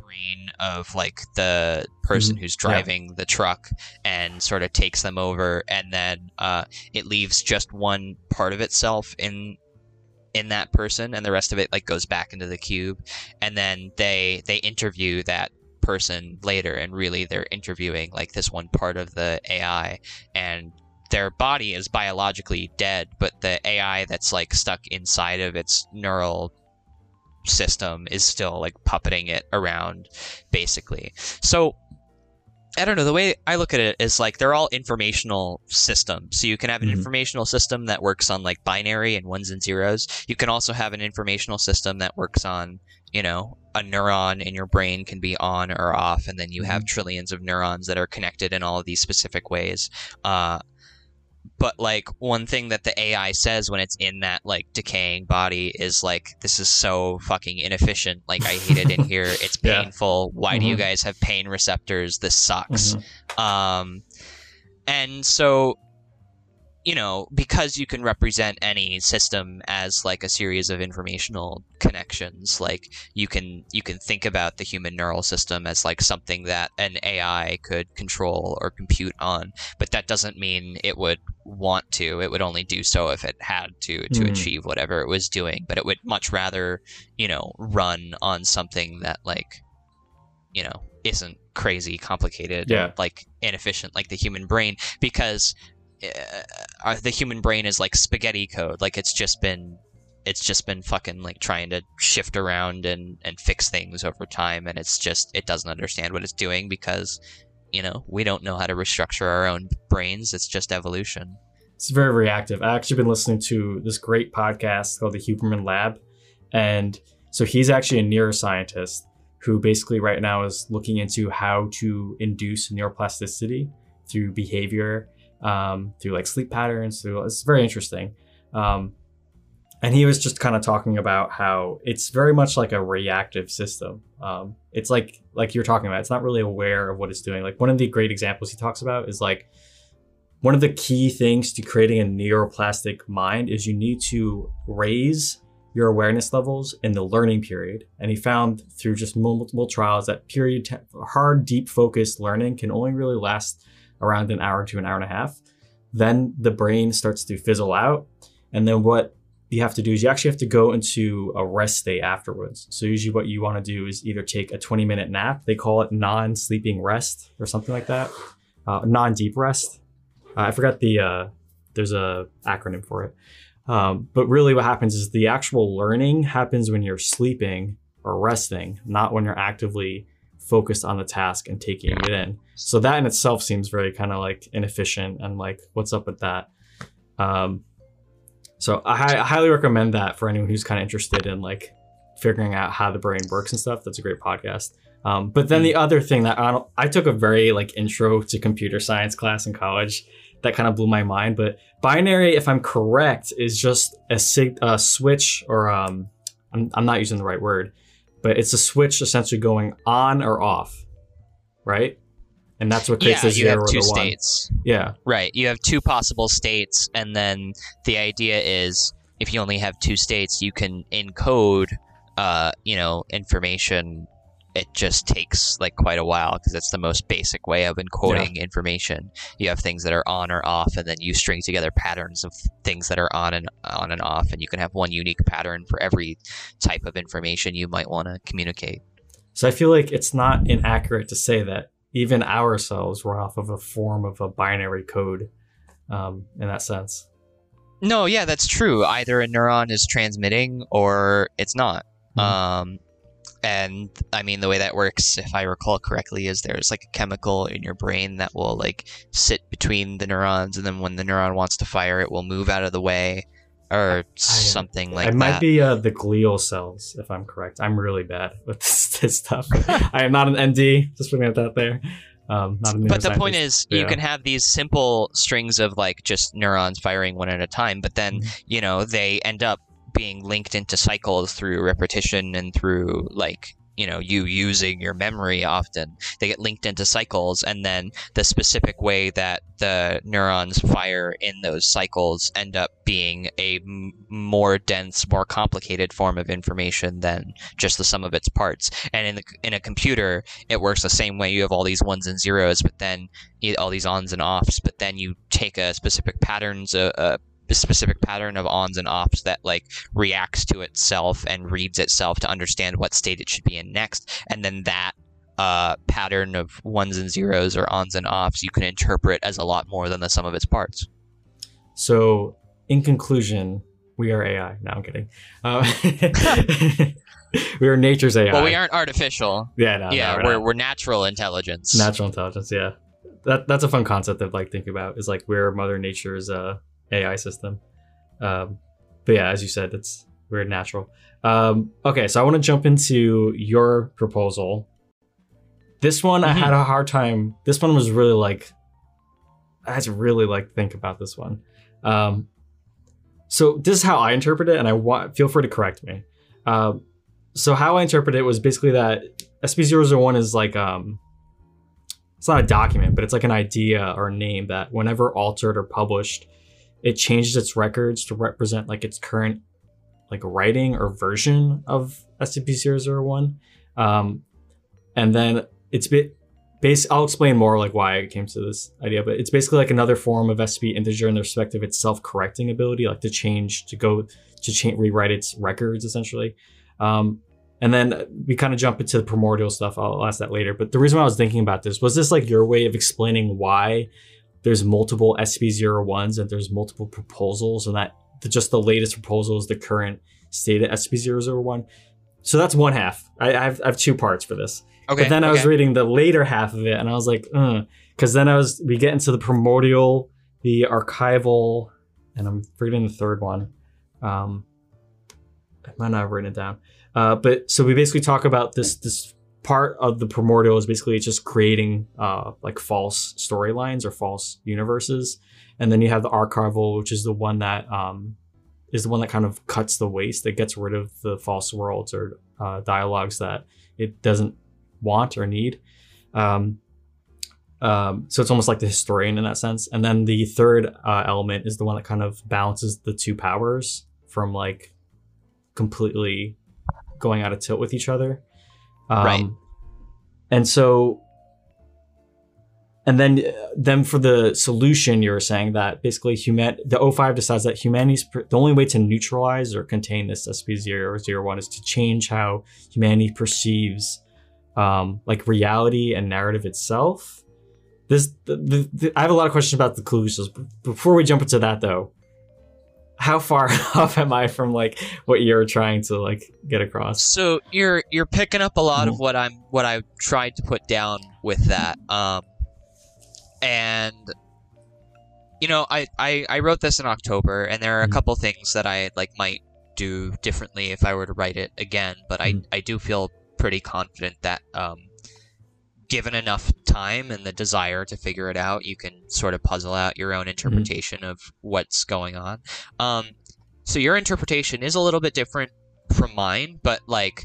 brain of like the person who's Yeah. driving the truck and sort of takes them over and then uh, it leaves just one part of itself in in that person and the rest of it like goes back into the cube. And then they they interview that person later and really they're interviewing like this one part of the AI and their body is biologically dead but the AI that's like stuck inside of its neural system is still like puppeting it around basically so I don't know. The way I look at it is like they're all informational systems. So you can have an Mhm. informational system that works on like binary and ones and zeros. You can also have an informational system that works on, you know, a neuron in your brain can be on or off, and then you have trillions of neurons that are connected in all of these specific ways. Uh, but like one thing that the AI says when it's in that like decaying body is like, "This is so fucking inefficient. Like I hate it in here. It's Yeah. painful. Why do you Mhm. guys have pain receptors? This sucks." Mhm. Um, and so, you know, because you can represent any system as like a series of informational connections, like you can you can think about the human neural system as like something that an AI could control or compute on, but that doesn't mean it would want to. It would only do so if it had to to Mhm. achieve whatever it was doing. But it would much rather, you know, run on something that like you know isn't crazy complicated Yeah. and like inefficient like the human brain because uh, uh, the human brain is like spaghetti code like it's just been it's just been fucking like trying to shift around and and fix things over time and it's just it doesn't understand what it's doing because you know we don't know how to restructure our own brains it's just evolution It's very reactive. I've actually been listening to this great podcast called the Huberman Lab. And so he's actually a neuroscientist who basically right now is looking into how to induce neuroplasticity through behavior, um, through like sleep patterns. Through it's very interesting. Um, and he was just kind of talking about how it's very much like a reactive system. Um, it's like like you're talking about. It's not really aware of what it's doing. Like one of the great examples he talks about is like one of the key things to creating a neuroplastic mind is you need to raise your awareness levels in the learning period. And he found through just multiple trials that period hard, deep focused learning can only really last around an hour to an hour and a half. Then the brain starts to fizzle out. And then what you have to do is you actually have to go into a rest state afterwards. So usually what you want to do is either take a 20 minute nap. They call it non-sleeping rest or something like that. Uh, non-deep rest. Uh, I forgot the uh, there's a acronym for it. Um, but really, what happens is the actual learning happens when you're sleeping or resting, not when you're actively focused on the task and taking it in. So that in itself seems very kind of like inefficient and like what's up with that. Um, so I, I highly recommend that for anyone who's kind of interested in like figuring out how the brain works and stuff. That's a great podcast. Um, but then the other thing that I, don't, I took a very like intro to computer science class in college that kind of blew my mind. But binary, if I'm correct, is just a, sig- a switch or um, I'm, I'm not using the right word, but it's a switch essentially going on or off, right? And that's what creates yeah the you zero have or two the one. states Yeah, Right. You have two possible states, and then the idea is if you only have two states, you can encode, uh, you know, information. It just takes like quite a while because it's the most basic way of encoding information. You have things that are on or off, and then you string together patterns of things that are on and on and off, and you can have one unique pattern for every type of information you might want to communicate. So I feel like it's not inaccurate to say that even ourselves run off of a form of a binary code um, in that sense. No, yeah, that's true. Either a neuron is transmitting or it's not. Mhm. Um, and I mean, the way that works, if I recall correctly, is there's like a chemical in your brain that will like sit between the neurons, and then when the neuron wants to fire, it will move out of the way, or something like that. it might that. be uh, the glial cells, if I'm correct. I'm really bad with this, this stuff. I am not an MD. Just putting that out there. Um, but the point is, you can have these simple strings of like just neurons firing one at a time, but then Mhm. you know they end up being linked into cycles through repetition and through like you know you using your memory often. They get linked into cycles and then the specific way that the neurons fire in those cycles end up being a m- more dense more complicated form of information than just the sum of its parts. And in the in a computer it works the same way. You have all these ones and zeros but then all these ons and offs but then you take a specific patterns a, a specific pattern of ons and offs that like reacts to itself and reads itself to understand what state it should be in next and then that uh, pattern of ones and zeros or ons and offs you can interpret as a lot more than the sum of its parts So, in conclusion, we are AI. No, I'm kidding. Um, we are nature's AI. well we aren't artificial Yeah, no, yeah no, we're, not. we're natural intelligence natural intelligence. Yeah, that that's a fun concept to like think about. Is like we're Mother Nature's uh, AI system. Um, but yeah, as you said, it's we're natural. Um, okay, so I want to jump into your proposal. This one I Mhm. had a hard time. This one was really like I had to really like think about this one. Um, so this is how I interpret it, and I want feel free to correct me. Um, so how I interpret it was basically that SCP-001 is like um, it's not a document, but it's like an idea or a name that whenever altered or published, it changes its records to represent like its current like writing or version of SCP-001. Um, and then it's bit base I'll explain more like why I came to this idea, but it's basically like another form of SCP integer in the respect of its self-correcting ability, like to change to go to change rewrite its records essentially. Um, and then we kind of jump into the primordial stuff. I'll ask that later. But the reason why I was thinking about this was this like your way of explaining why there's multiple SCP-01s and there's multiple proposals, and that the, just the latest proposal is the current state of SCP-001. So that's one half. I, I, have, I have two parts for this. okay but then I was reading the later half of it, and I was like, because then I was we get into the primordial, the archival, and I'm forgetting the third one. Um, I might not have written it down. Uh, but so we basically talk about this this part of the primordial is basically just creating uh, like false storylines or false universes, and then you have the archival, which is the one that um, is the one that kind of cuts the waste, that gets rid of the false worlds or uh, dialogues that it doesn't want or need. Um, um, so it's almost like the historian in that sense. And then the third uh, element is the one that kind of balances the two powers from like completely going out of tilt with each other. Um, Right. And so, and then then for the solution, you were saying that basically human the O5 decides that humanity's per- the only way to neutralize or contain this SCP-001 is to change how humanity perceives um, like reality and narrative itself. This the, the, the, I have a lot of questions about the but Before we jump into that, though, how far off am I from like what you're trying to like get across? So you're you're picking up a lot of Mhm. what I'm what I tried to put down with that. Um, and you know, I, I I wrote this in October, and there are a Mhm. couple things that I like might do differently if I were to write it again. But. I I do feel pretty confident that um, given enough time and the desire to figure it out, you can sort of puzzle out your own interpretation of what's going on. Um, so your interpretation is a little bit different from mine, but like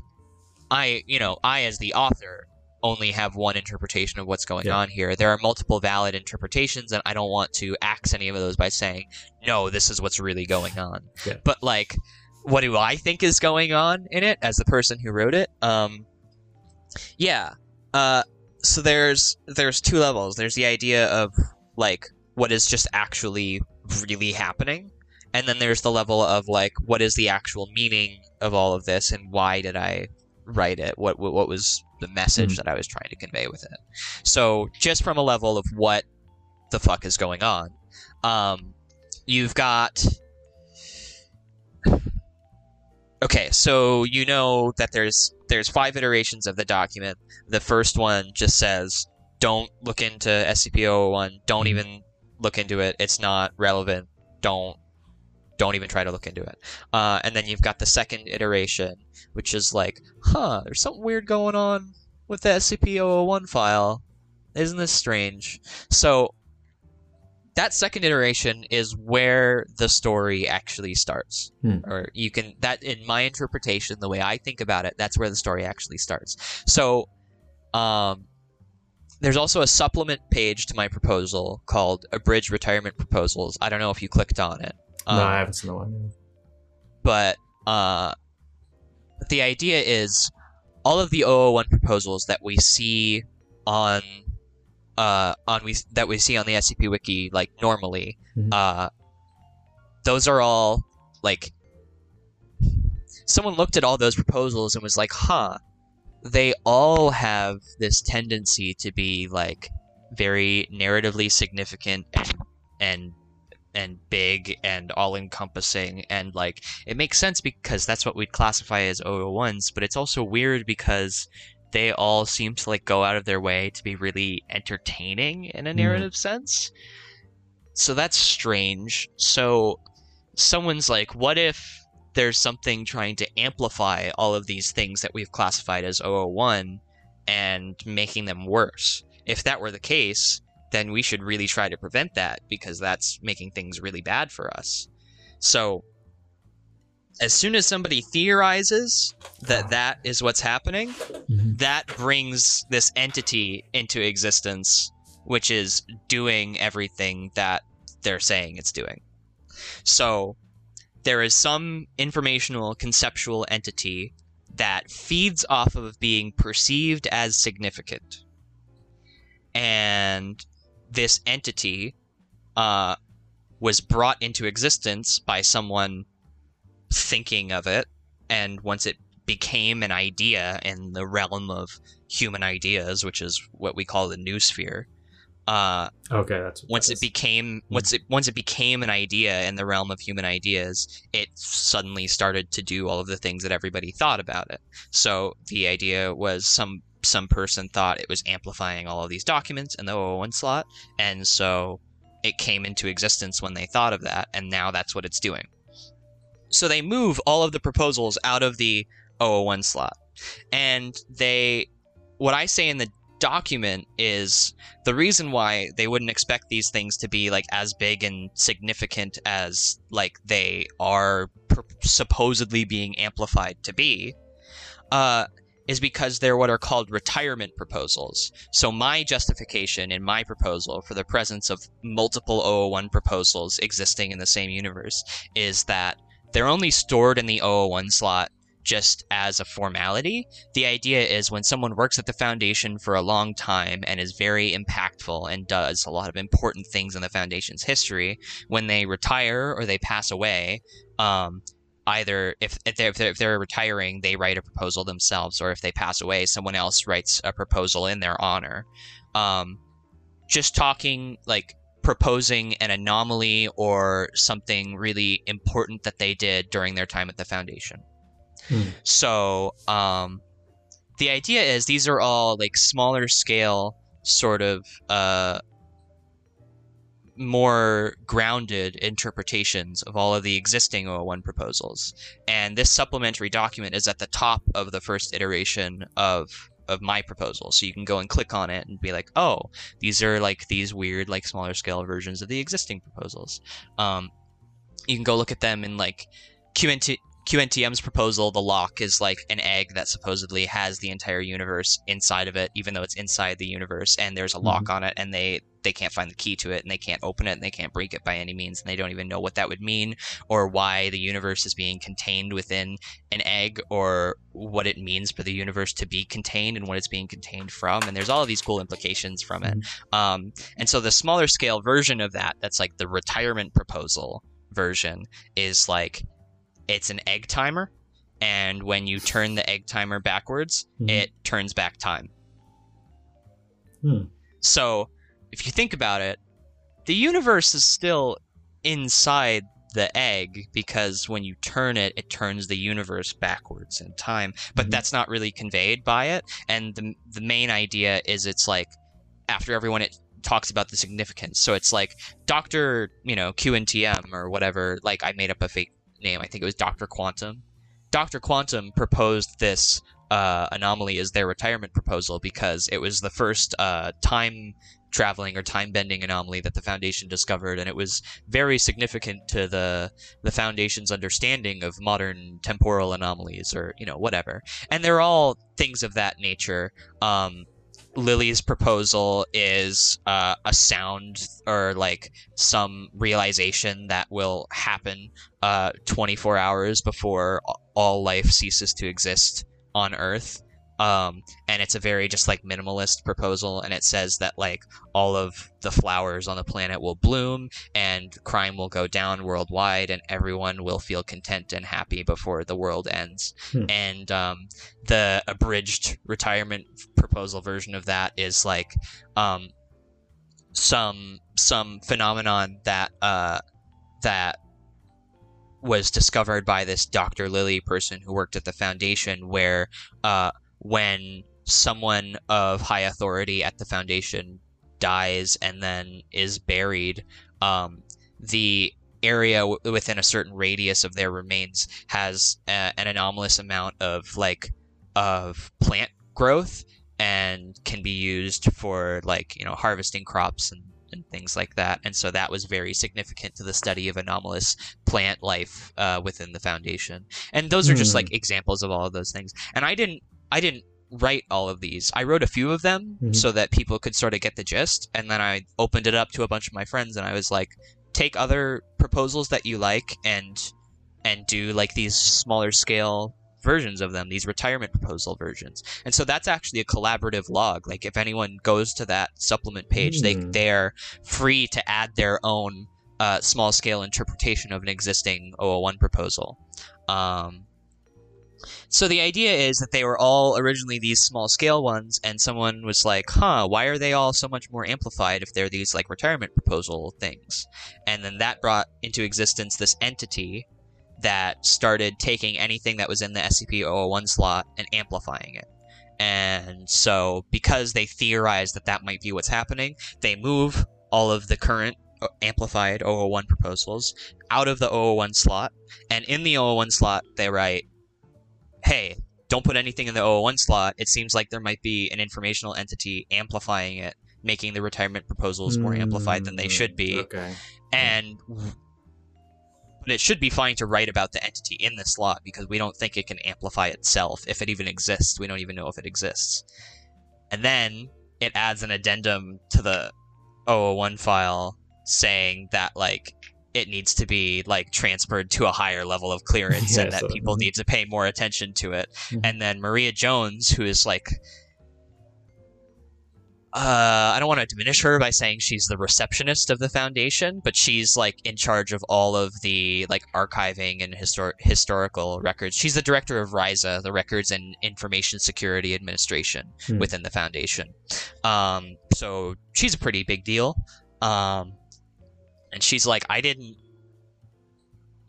I, you know, I as the author only have one interpretation of what's going Yeah. on here. There are multiple valid interpretations, and I don't want to axe any of those by saying, no, this is what's really going on. Yeah. But like, what do I think is going on in it as the person who wrote it? Um, yeah. Uh, so there's there's two levels. There's the idea of like what is just actually really happening, and then there's the level of like what is the actual meaning of all of this and why did I write it? What what, was the message Mhm. that I was trying to convey with it? So just from a level of what the fuck is going on, um, you've got okay, so you know that there's there's five iterations of the document. The first one just says don't look into SCP-001. Don't Mhm. even look into it. It's not relevant. Don't don't even try to look into it. Uh, and then you've got the second iteration, which is like, huh, there's something weird going on with the SCP-001 file. Isn't this strange? So that second iteration is where the story actually starts. Hmm. Or you can that in my interpretation, the way I think about it, that's where the story actually starts. So um there's also a supplement page to my proposal called Abridged Retirement Proposals. I don't know if you clicked on it. no, Um, I haven't seen the one. but uh, the idea is all of the 001 proposals that we see on uh, on we that we see on the SCP Wiki like normally, Mhm. uh, those are all like someone looked at all those proposals and was like, "Huh, they all have this tendency to be like very narratively significant and and and big and all encompassing and like it makes sense because that's what we'd classify as 001s, but it's also weird because they all seem to like go out of their way to be really entertaining in a Mhm. narrative sense. So that's strange. So someone's like, what if there's something trying to amplify all of these things that we've classified as 001 and making them worse? If that were the case, then we should really try to prevent that because that's making things really bad for us. So, as soon as somebody theorizes that that is what's happening, Mhm. that brings this entity into existence, which is doing everything that they're saying it's doing. So, there is some informational conceptual entity that feeds off of being perceived as significant. And this entity uh, was brought into existence by someone thinking of it, and once it became an idea in the realm of human ideas, which is what we call the noosphere, uh, Okay, that's once that's- it became once it once it became an idea in the realm of human ideas, it suddenly started to do all of the things that everybody thought about it. So the idea was some some person thought it was amplifying all of these documents in the 001 slot, and so it came into existence when they thought of that, and now that's what it's doing. So they move all of the proposals out of the 001 slot, and they what I say in the document is the reason why they wouldn't expect these things to be like as big and significant as like they are supposedly being amplified to be uh, is because they're what are called retirement proposals. So my justification in my proposal for the presence of multiple 001 proposals existing in the same universe is that they're only stored in the 001 slot just as a formality. The idea is when someone works at the foundation for a long time and is very impactful and does a lot of important things in the foundation's history, when they retire or they pass away, um, either if, if, they're, if, they're, if they're retiring, they write a proposal themselves, or if they pass away, someone else writes a proposal in their honor. Um, just talking like proposing an anomaly or something really important that they did during their time at the foundation. Hmm. So, um, the idea is these are all like smaller scale, sort of uh, more grounded interpretations of all of the existing 001 proposals. And this supplementary document is at the top of the first iteration of of my proposal. So you can go and click on it and be like, oh, these are like these weird, like smaller scale versions of the existing proposals. Um, you can go look at them in like QNT, QNTM's proposal. The lock is like an egg that supposedly has the entire universe inside of it, even though it's inside the universe, and there's a lock on it, and they they can't find the key to it, and they can't open it, and they can't break it by any means, and they don't even know what that would mean, or why the universe is being contained within an egg, or what it means for the universe to be contained and what it's being contained from. And there's all of these cool implications from it. Um, and so the smaller scale version of that, that's like the retirement proposal version, is like it's an egg timer. And when you turn the egg timer backwards, Mhm. it turns back time. Hmm. So if you think about it, the universe is still inside the egg because when you turn it, it turns the universe backwards in time. But Mhm. that's not really conveyed by it. And the the main idea is it's like after everyone it talks about the significance. So it's like Doctor, you know, QNTM or whatever. Like I made up a fake name. I think it was Doctor Quantum. Doctor Quantum proposed this uh, anomaly as their retirement proposal because it was the first uh, time traveling or time bending anomaly that the Foundation discovered, and it was very significant to the the Foundation's understanding of modern temporal anomalies, or you know whatever. And they're all things of that nature. Um, Lily's proposal is uh, a sound or like some realization that will happen uh, 24 hours before all life ceases to exist on Earth. Um, and it's a very just like minimalist proposal, and it says that like all of the flowers on the planet will bloom, and crime will go down worldwide, and everyone will feel content and happy before the world ends. Hmm. And um, the abridged retirement proposal version of that is like um, some some phenomenon that uh, that was discovered by this Dr. Lilly person who worked at the foundation, where uh, when someone of high authority at the foundation dies and then is buried, um, the area w- within a certain radius of their remains has a- an anomalous amount of like of plant growth and can be used for like you know harvesting crops and, and things like that. And so that was very significant to the study of anomalous plant life uh, within the foundation. And those are just Hmm. like examples of all of those things. And i didn't i didn't write all of these i wrote a few of them Mhm. so that people could sort of get the gist and then i opened it up to a bunch of my friends and i was like take other proposals that you like and and do like these smaller scale versions of them these retirement proposal versions and so that's actually a collaborative log like if anyone goes to that supplement page they Hmm. they're free to add their own uh, small scale interpretation of an existing 001 proposal um, so the idea is that they were all originally these small scale ones, and someone was like, "Huh, why are they all so much more amplified if they're these like retirement proposal things?" And then that brought into existence this entity that started taking anything that was in the SCP-001 slot and amplifying it. And so, because they theorized that that might be what's happening, they move all of the current uh, amplified 001 proposals out of the 001 slot, and in the 001 slot, they write hey, don't put anything in the 001 slot. It seems like there might be an informational entity amplifying it, making the retirement proposals more amplified than they hmm, should be. Okay. And but it should be fine to write about the entity in the slot because we don't think it can amplify itself if it even exists. We don't even know if it exists. And then it adds an addendum to the 001 file saying that like it needs to be like transferred to a higher level of clearance Yeah, and that so- people mhm. need to pay more attention to it. Mhm. And then Maria Jones, who is like uh, I don't want to diminish her by saying she's the receptionist of the foundation, but she's like in charge of all of the like archiving and histor- historical records. She's the director of RISA, the Records and Information Security Administration Hmm. within the foundation. Um, so she's a pretty big deal. Um, and she's like, I didn't.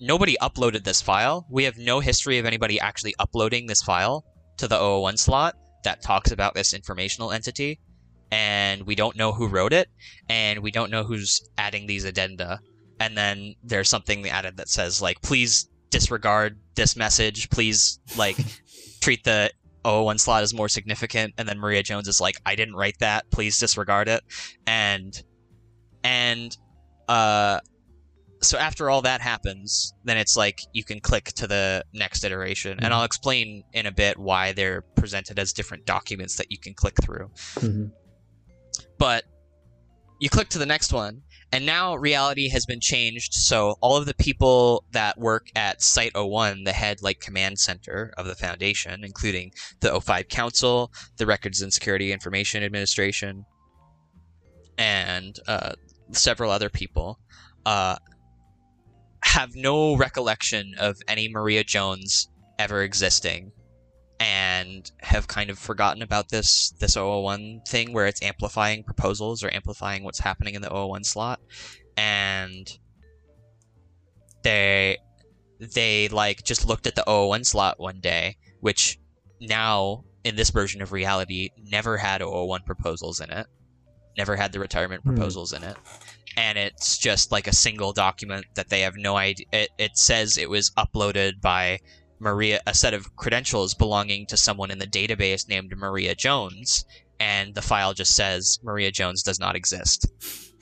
Nobody uploaded this file. We have no history of anybody actually uploading this file to the 001 slot that talks about this informational entity and we don't know who wrote it, and we don't know who's adding these addenda. And then there's something added that says like, please disregard this message. Please like treat the 001 slot as more significant. And then Maria Jones is like, I didn't write that. Please disregard it. And and uh. So after all that happens, then it's like you can click to the next iteration, and Mhm. I'll explain in a bit why they're presented as different documents that you can click through Mhm. but you click to the next one and now reality has been changed so all of the people that work at site 01 the head like command center of the foundation including the O5 council the records and security information administration and uh, several other people uh, have no recollection of any maria jones ever existing and have kind of forgotten about this this 001 thing where it's amplifying proposals or amplifying what's happening in the 001 slot. And they they like just looked at the 001 slot one day, which now in this version of reality never had 001 proposals in it, never had the retirement Hmm. proposals in it, and it's just like a single document that they have no idea. It, it says it was uploaded by Maria, a set of credentials belonging to someone in the database named Maria Jones, and the file just says Maria Jones does not exist.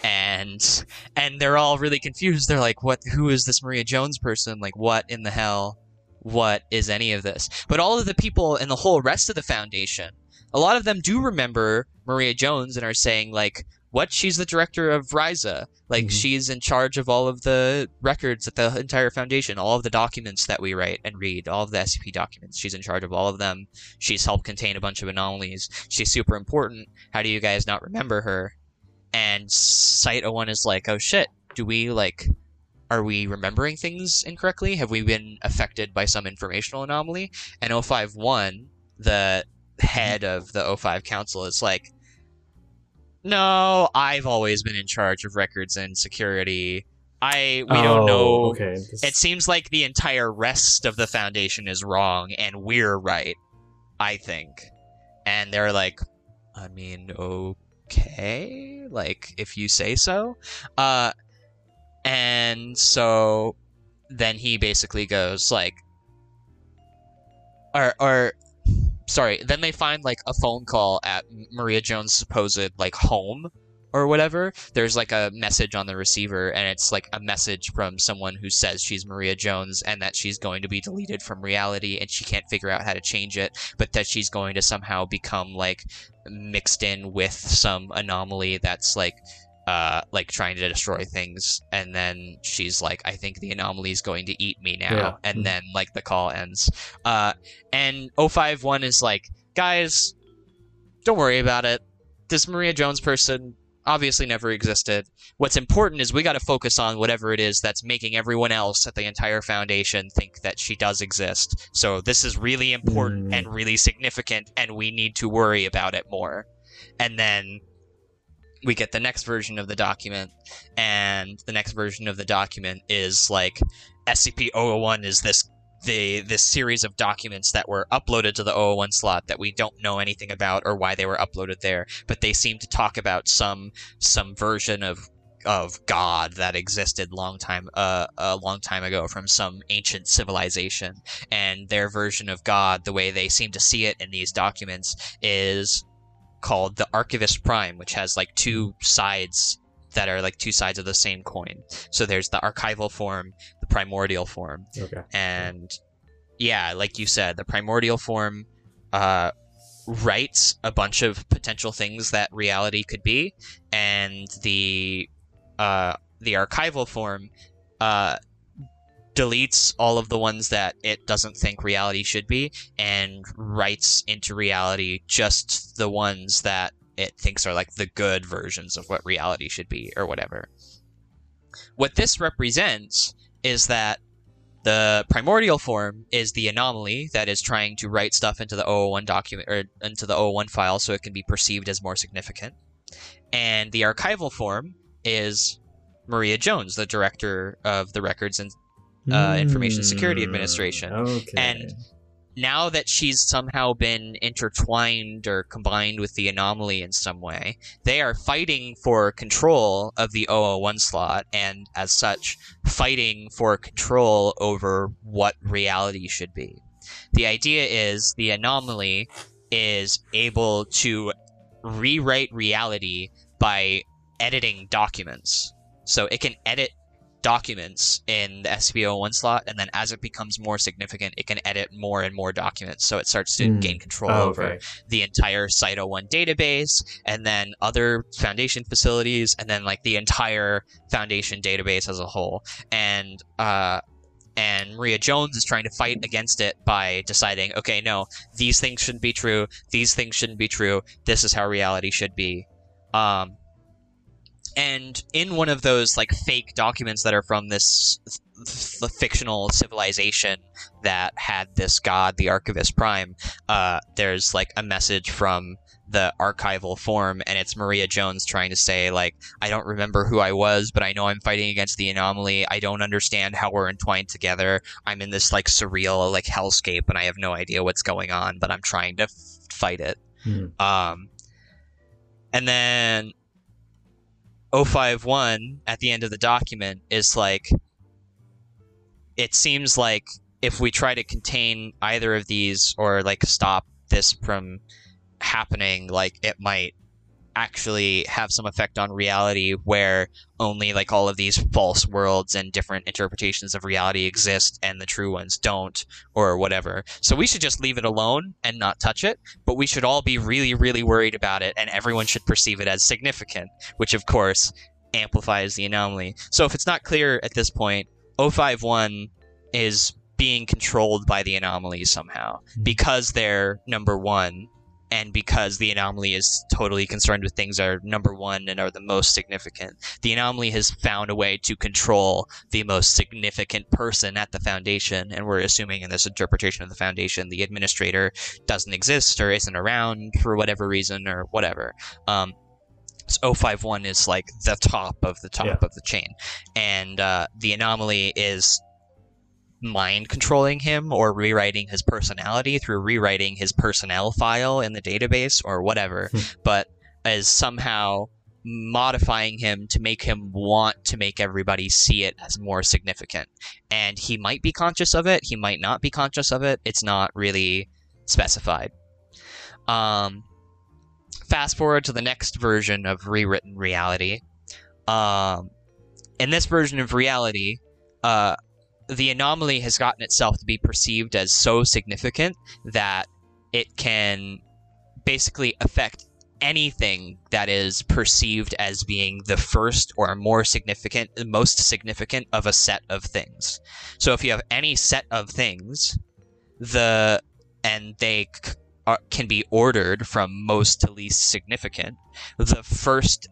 And and they're all really confused. They're like, "What? Who is this Maria Jones person? Like, what in the hell? What is any of this?" But all of the people in the whole rest of the foundation, a lot of them do remember Maria Jones and are saying like, "What? She's the director of RISA. Like, Mhm. she's in charge of all of the records at the entire foundation, all of the documents that we write and read, all of the SCP documents. She's in charge of all of them. She's helped contain a bunch of anomalies. She's super important. How do you guys not remember her?" And Site 01 is like, "Oh shit, do we like are we remembering things incorrectly? Have we been affected by some informational anomaly?" And O5-1, the head of the O5 council is like, "No, I've always been in charge of records and security. I we don't Oh, know Okay. this- it seems like the entire rest of the foundation is wrong and we're right i think and they're like i mean okay like if you say so uh and so then he basically goes like or or sorry then they find like a phone call at maria jones supposed like home or whatever. There's like a message on the receiver and it's like a message from someone who says she's maria jones and that she's going to be deleted from reality and she can't figure out how to change it but that she's going to somehow become like mixed in with some anomaly that's like uh like trying to destroy things and then she's like i think the anomaly is going to eat me now Yeah. and Mhm. then like the call ends uh and O5-1 is like guys don't worry about it this maria jones person obviously never existed what's important is we got to focus on whatever it is that's making everyone else at the entire foundation think that she does exist so this is really important Mm. and really significant and we need to worry about it more and then we get the next version of the document and the next version of the document is like SCP-001 is this the this series of documents that were uploaded to the 001 slot that we don't know anything about or why they were uploaded there but they seem to talk about some some version of of God that existed long time uh, a long time ago from some ancient civilization. And their version of God the way they seem to see it in these documents is called the Archivist Prime, which has like two sides that are like two sides of the same coin. So there's the archival form, the primordial form, okay. and yeah, like you said, the primordial form uh, writes a bunch of potential things that reality could be, and the uh, the archival form uh, deletes all of the ones that it doesn't think reality should be, and writes into reality just the ones that it thinks are like the good versions of what reality should be, or whatever. What this represents is that the primordial form is the anomaly that is trying to write stuff into the 001 document or into the 001 file so it can be perceived as more significant. And the archival form is Maria Jones, the director of the records and uh, Information Security Hmm, Administration. Okay. And- now that she's somehow been intertwined or combined with the anomaly in some way, they are fighting for control of the 001 slot, and as such, fighting for control over what reality should be. The idea is the anomaly is able to rewrite reality by editing documents. So it can edit documents in the SCP-01 slot, and then as it becomes more significant, it can edit more and more documents. So it starts to Hmm. gain control Oh, over okay. the entire Site-01 database, and then other Foundation facilities, and then like the entire Foundation database as a whole. And uh, and Maria Jones is trying to fight against it by deciding, okay, no, these things shouldn't be true. These things shouldn't be true. This is how reality should be. Um, and in one of those like fake documents that are from this th- th- fictional civilization that had this god, the Archivist Prime, uh, there's like a message from the archival form, and it's Maria Jones trying to say like, I don't remember who I was, but I know I'm fighting against the anomaly. I don't understand how we're entwined together. I'm in this like surreal like hellscape, and I have no idea what's going on, but I'm trying to f- fight it. Mhm. Um, and then O5-1 at the end of the document is like, it seems like if we try to contain either of these or like stop this from happening, like it might actually have some effect on reality where only like all of these false worlds and different interpretations of reality exist and the true ones don't or whatever. So we should just leave it alone and not touch it, but we should all be really really worried about it and everyone should perceive it as significant, which of course amplifies the anomaly. So if it's not clear at this point, O5-1 is being controlled by the anomaly somehow hmm. because they're number 1 and because the anomaly is totally concerned with things that are number one and are the most significant. The anomaly has found a way to control the most significant person at the foundation, and we're assuming in this interpretation of the foundation, the administrator doesn't exist or isn't around for whatever reason or whatever. Um, so O5-1 is like the top of the top Yeah. of the chain, and uh, the anomaly is mind controlling him or rewriting his personality through rewriting his personnel file in the database or whatever, Hmm. but is somehow modifying him to make him want to make everybody see it as more significant. And he might be conscious of it, he might not be conscious of it. It's not really specified. Um, fast forward to the next version of rewritten reality. Um, in this version of reality, uh, the anomaly has gotten itself to be perceived as so significant that it can basically affect anything that is perceived as being the first or more significant, the most significant of a set of things. So if you have any set of things, the and they c- are, can be ordered from most to least significant, the first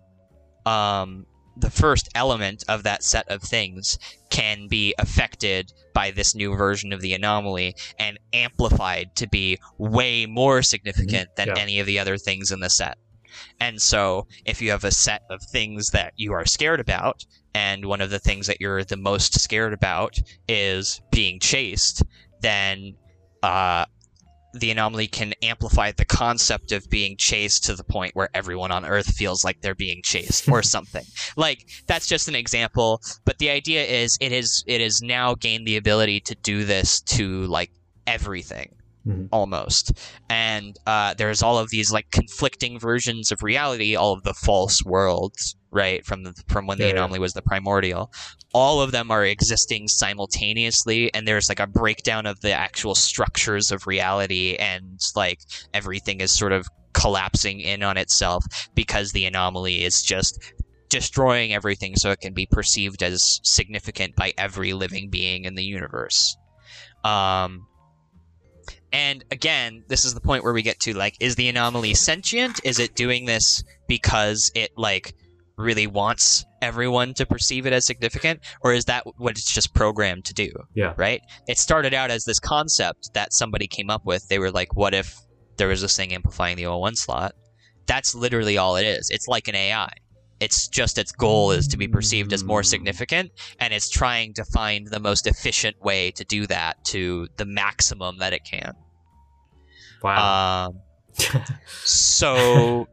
um, the first element of that set of things can be affected by this new version of the anomaly and amplified to be way more significant than Yeah. any of the other things in the set. And so, if you have a set of things that you are scared about, and one of the things that you're the most scared about is being chased, then uh, the anomaly can amplify the concept of being chased to the point where everyone on Earth feels like they're being chased or something. Like that's just an example, but the idea is it is it has now gained the ability to do this to like everything Mhm. almost. And uh, there's all of these like conflicting versions of reality, all of the false worlds, right? From the, from when the Yeah, yeah. anomaly was the primordial. All of them are existing simultaneously, and there's like a breakdown of the actual structures of reality, and like everything is sort of collapsing in on itself because the anomaly is just destroying everything so it can be perceived as significant by every living being in the universe. Um, and again, this is the point where we get to like, is the anomaly sentient? Is it doing this because it like really wants everyone to perceive it as significant, or is that what it's just programmed to do? Yeah. Right. It started out as this concept that somebody came up with. They were like, what if there was this thing amplifying the O1 slot? That's literally all it is. It's like an AI. It's just its goal is to be perceived as more Mm. significant, and it's trying to find the most efficient way to do that to the maximum that it can. Wow. Um, so,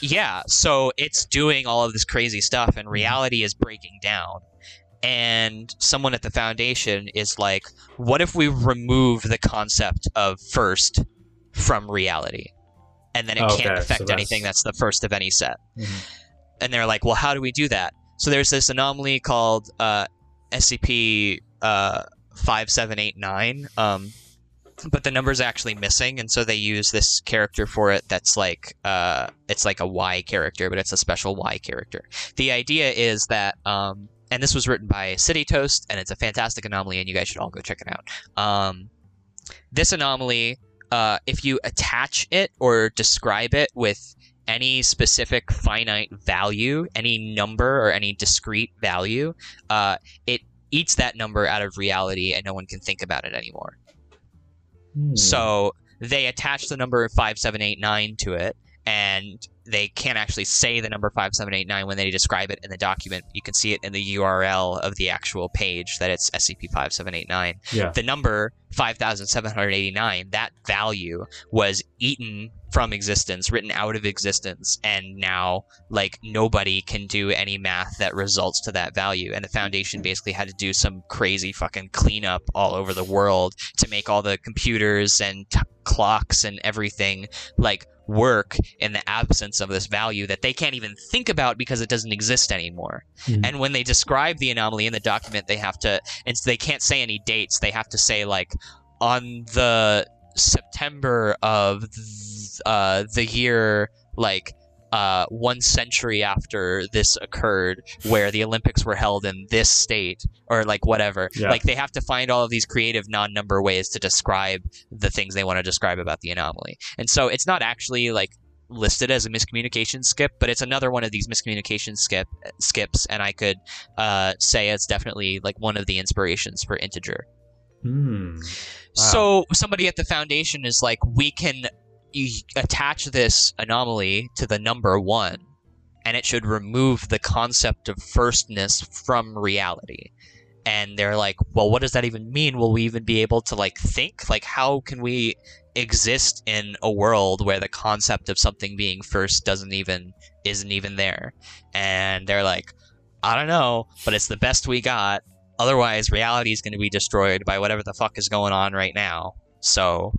yeah, so it's doing all of this crazy stuff, and reality is breaking down. And someone at the foundation is like, what if we remove the concept of first from reality? And then it Okay, can't so affect that's- anything that's the first of any set Mhm. And they're like, well, how do we do that? So there's this anomaly called uh, SCP uh, 5789, um, but the number's actually missing, and so they use this character for it that's like, uh, it's like a Y character, but it's a special Y character. The idea is that, um, and this was written by City Toast, and it's a fantastic anomaly, and you guys should all go check it out. Um, this anomaly, uh, if you attach it or describe it with any specific finite value, any number or any discrete value, uh, it eats that number out of reality and no one can think about it anymore. Hmm. So they attach the number 5789 to it, and they can't actually say the number 5789 when they describe it in the document. You can see it in the URL of the actual page that it's SCP-5789. Yeah. The number 5789, that value was eaten from existence, written out of existence, and now like nobody can do any math that results to that value. And the foundation basically had to do some crazy fucking cleanup all over the world to make all the computers and t- clocks and everything like work in the absence of this value that they can't even think about because it doesn't exist anymore. Mhm. And when they describe the anomaly in the document, they have to, and they can't say any dates. They have to say like on the September of th- uh, the year like uh, one century after this occurred, where the Olympics were held in this state, or like whatever. Yeah. Like they have to find all of these creative non-number ways to describe the things they want to describe about the anomaly. And so it's not actually like listed as a miscommunication skip, but it's another one of these miscommunication skip skips, and I could uh, say it's definitely like one of the inspirations for integer. Hmm. So somebody at the foundation is like, we can e- attach this anomaly to the number one, and it should remove the concept of firstness from reality. And they're like, well, what does that even mean? Will we even be able to like think? Like, how can we exist in a world where the concept of something being first doesn't even isn't even there? And they're like, I don't know, but it's the best we got. Otherwise, reality is going to be destroyed by whatever the fuck is going on right now. So,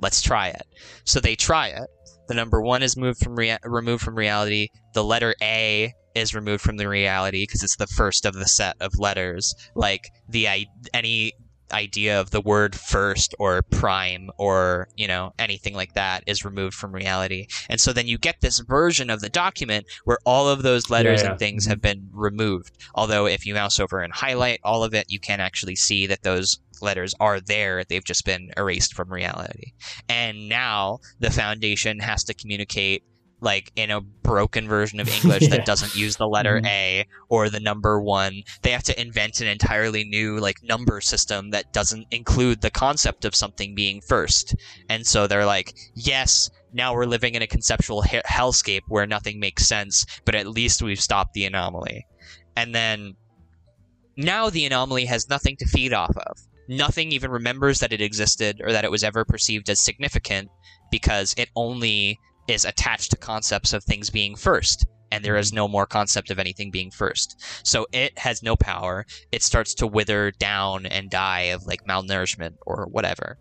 let's try it. So they try it. The number one is moved from rea- removed from reality. The letter A is removed from the reality because it's the first of the set of letters. Like the I- any idea of the word first or prime or you know anything like that is removed from reality and so then you get this version of the document where all of those letters yeah. and things have been removed although if you mouse over and highlight all of it you can actually see that those letters are there they've just been erased from reality. And now the foundation has to communicate like in a broken version of english Yeah. that doesn't use the letter Mhm. a or the number one. They have to invent an entirely new like number system that doesn't include the concept of something being first. And so they're like yes now we're living in a conceptual he- hellscape where nothing makes sense but at least we've stopped the anomaly. And then now the anomaly has nothing to feed off of nothing even remembers that it existed or that it was ever perceived as significant because it only is attached to concepts of things being first and there is no more concept of anything being first. So it has no power. It starts to wither down and die of like malnourishment or whatever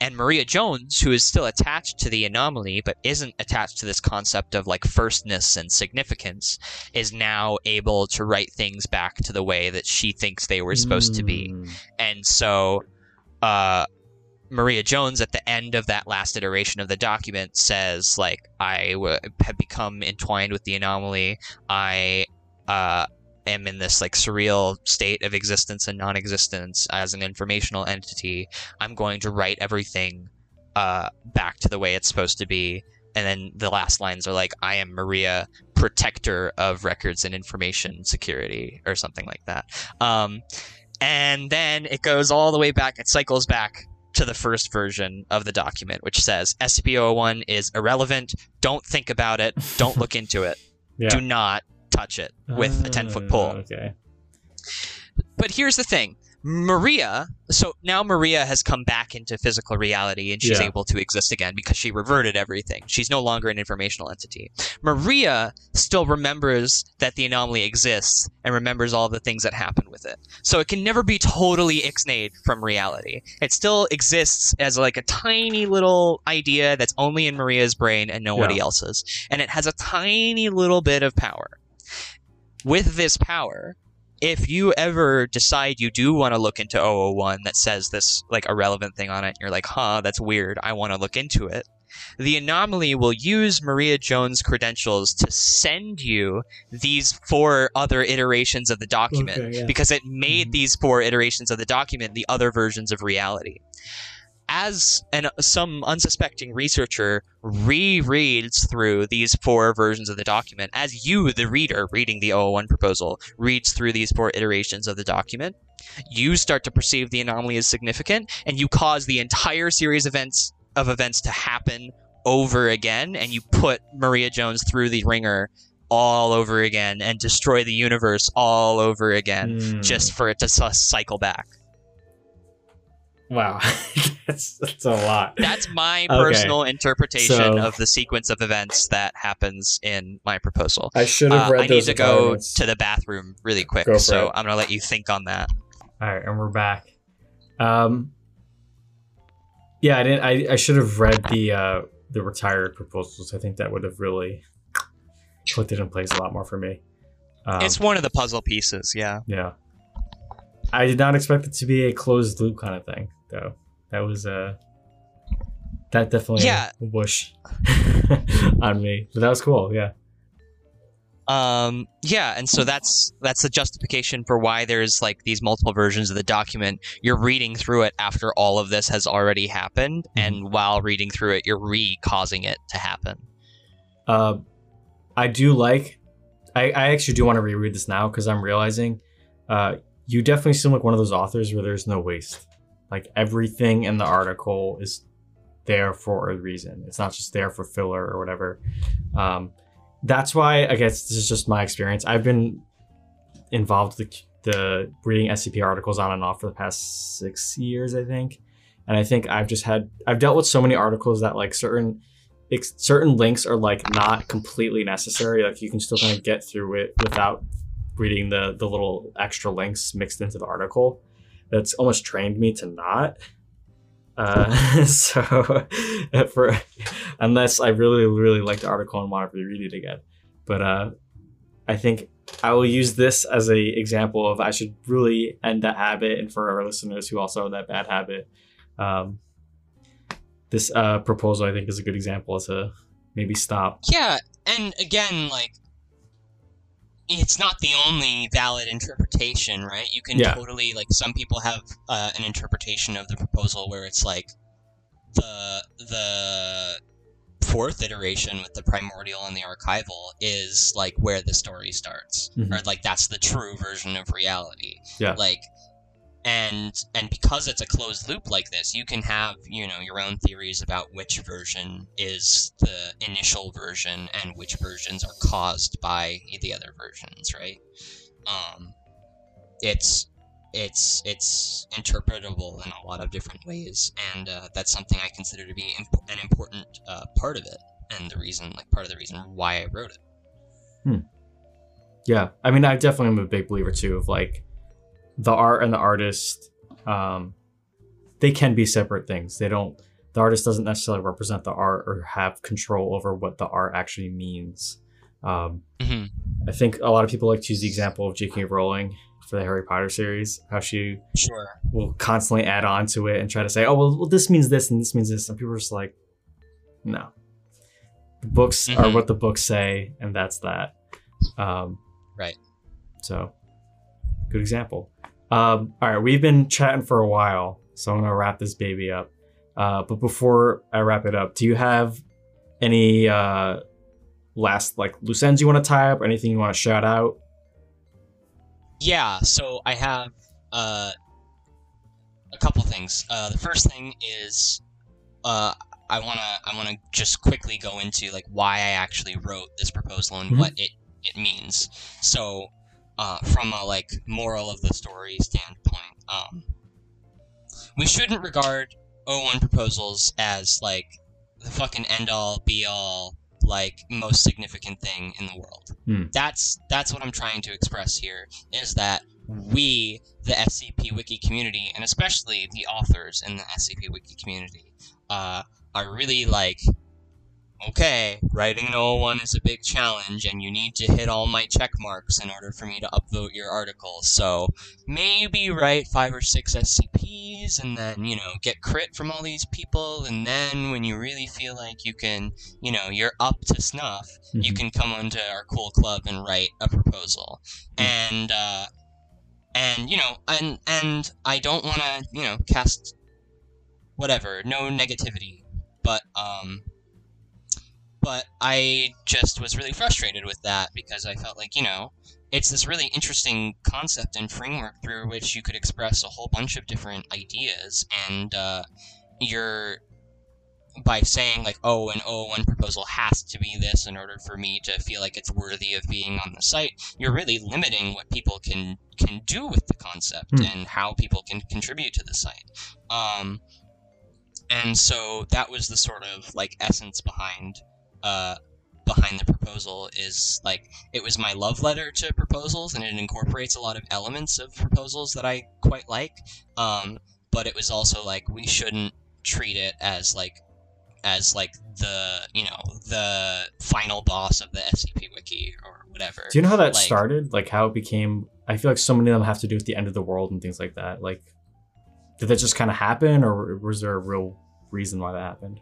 and Maria Jones, who is still attached to the anomaly but isn't attached to this concept of like firstness and significance, is now able to write things back to the way that she thinks they were supposed to be. Hmm. And so, uh, Maria Jones at the end of that last iteration of the document says, like, I w- have become entwined with the anomaly. I uh, am in this like surreal state of existence and non-existence as an informational entity. I'm going to write everything uh, back to the way it's supposed to be. And then the last lines are like, I am Maria, protector of records and information security, or something like that. Um, and then it goes all the way back, it cycles back to the first version of the document, which says SCP-001 is irrelevant. Don't think about it. Don't look into it. Yeah. Do not touch it with a 10 foot pole. Oh, okay. But here's the thing. Maria, so now Maria has come back into physical reality and she's Yeah. able to exist again because she reverted everything. She's no longer an informational entity. Maria still remembers that the anomaly exists and remembers all the things that happened with it. So it can never be totally ixnayed from reality. It still exists as like a tiny little idea that's only in Maria's brain and nobody Yeah. else's. And it has a tiny little bit of power. With this power, if you ever decide you do want to look into 001 that says this like irrelevant thing on it, and you're like, huh, that's weird, I want to look into it. The anomaly will use Maria Jones' credentials to send you these four other iterations of the document Okay, yeah. because it made Mhm. these four iterations of the document the other versions of reality. As an, some unsuspecting researcher rereads through these four versions of the document, as you, the reader, reading the 001 proposal, reads through these four iterations of the document, you start to perceive the anomaly as significant, and you cause the entire series of events of events to happen over again and you put Maria Jones through the ringer all over again and destroy the universe all over again Hmm. just for it to cycle back. wow, that's, that's a lot. That's my Okay. personal interpretation So- of the sequence of events that happens in my proposal. I should have Uh, read I need to go to the bathroom really quick, Go so it. I'm gonna let you think on that. All right, and we're back. Um, yeah, I didn't. I, I should have read the uh, the retired proposals. I think that would have really put it in place a lot more for me. Um, it's one of the puzzle pieces, yeah. yeah. I did not expect it to be a closed loop kind of thing, though. That was uh, that definitely Yeah. a whoosh on me, but that was cool. Yeah. Um, yeah, and so that's that's the justification for why there's like these multiple versions of the document. You're reading through it after all of this has already happened, and while reading through it, you're re-causing it to happen. Uh, I do like. I, I actually do want to reread this now because I'm realizing, uh, you definitely seem like one of those authors where there's no waste. Like everything in the article is there for a reason. It's not just there for filler or whatever. Um, that's why I guess this is just my experience. I've been involved with the, the reading SCP articles on and off for the past six years, I think. And I think I've just had I've dealt with so many articles that like certain ex- certain links are like not completely necessary. Like you can still kind of get through it without reading the the little extra links mixed into the article. That's almost trained me to not. Uh, so for unless I really really like the article and want to reread it again, but uh, I think I will use this as a example of I should really end that habit, and for our listeners who also have that bad habit, um, this uh, proposal I think is a good example to maybe stop. Yeah, and again, like it's not the only valid interpretation, right? You can Yeah. totally like some people have uh, an interpretation of the proposal where it's like the the fourth iteration with the primordial and the archival is like where the story starts, Mhm. or like that's the true version of reality. Yeah. Like and and because it's a closed loop like this you can have you know your own theories about which version is the initial version and which versions are caused by the other versions right? Um it's it's it's interpretable in a lot of different ways and uh, that's something i consider to be imp- an important uh, part of it and the reason like part of the reason why i wrote it. Hmm. Yeah, I mean, I definitely am a big believer too of like the art and the artist. Um, they can be separate things. They don't. The artist doesn't necessarily represent the art or have control over what the art actually means. Um, hmm I think a lot of people like to use the example of J.K. Rowling for the Harry Potter series, how she sure will constantly add on to it and try to say, "Oh, well, well this means this and this means this," and people are just like, "No, the books are Mhm. what the books say, and that's that." Um, Right. So, good example. Um, all right, we've been chatting for a while, so I'm gonna wrap this baby up. Uh, but before I wrap it up, do you have any uh, last like loose ends you want to tie up, or anything you want to shout out? Yeah, so I have uh, a couple things. Uh, the first thing is uh, I wanna I wanna just quickly go into like why I actually wrote this proposal and Mhm. what it it means. So uh, from a like moral of the story standpoint, um, we shouldn't regard O1 proposals as like the fucking end all be all like most significant thing in the world. Hmm. That's that's what I'm trying to express here is that we, the SCP Wiki community, and especially the authors in the SCP Wiki community, uh, are really like, okay, writing an O1 is a big challenge, and you need to hit all my check marks in order for me to upvote your article. So maybe write five or six SCPs, and then you know get crit from all these people, and then when you really feel like you can, you know, you're up to snuff, you Mhm. can come onto our cool club and write a proposal and uh and you know and and i don't want to you know cast whatever no negativity but um but i just was really frustrated with that because i felt like you know it's this really interesting concept and framework through which you could express a whole bunch of different ideas and uh you're by saying like, oh, an 001 proposal has to be this in order for me to feel like it's worthy of being on the site, you're really limiting what people can can do with the concept Hmm. and how people can contribute to the site. Um, and so that was the sort of like essence behind uh, behind the proposal is like it was my love letter to proposals and it incorporates a lot of elements of proposals that I quite like. Um, but it was also like we shouldn't treat it as like as like the you know the final boss of the SCP wiki or whatever. Do you know how that Like- started? Like how it became? I feel like so many of them have to do with the end of the world and things like that. Like, did that just kind of happen, or was there a real reason why that happened?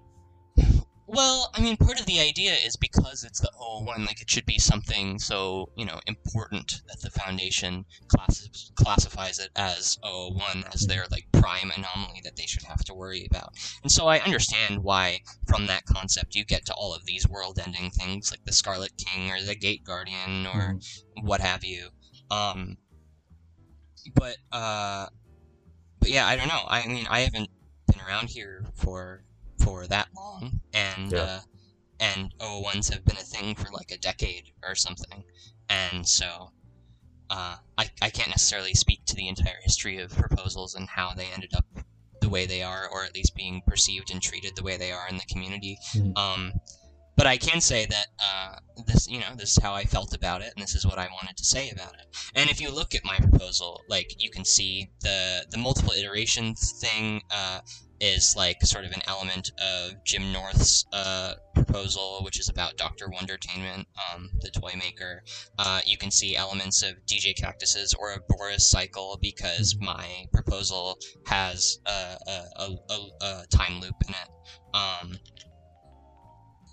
Well, I mean, part of the idea is because it's the 001, like it should be something so, you know, important that the Foundation class- classifies it as 001 as their, like, prime anomaly that they should have to worry about. And so I understand why, from that concept, you get to all of these world-ending things, like the Scarlet King or the Gate Guardian or Mhm. what have you. Um, but, uh, but yeah, I don't know. I mean, I haven't been around here for for that long, and Yeah. uh, and 001s have been a thing for like a decade or something, and so uh, I I can't necessarily speak to the entire history of proposals and how they ended up the way they are, or at least being perceived and treated the way they are in the community. Mhm. Um, but I can say that uh, this, you know, this is how I felt about it, and this is what I wanted to say about it. And if you look at my proposal, like you can see the the multiple iterations thing uh, is like sort of an element of Jim North's uh, proposal, which is about Doctor Wondertainment, um, the toy maker. Uh, you can see elements of djkaktus's or a Boris cycle because my proposal has a, a, a, a, a time loop in it. Um,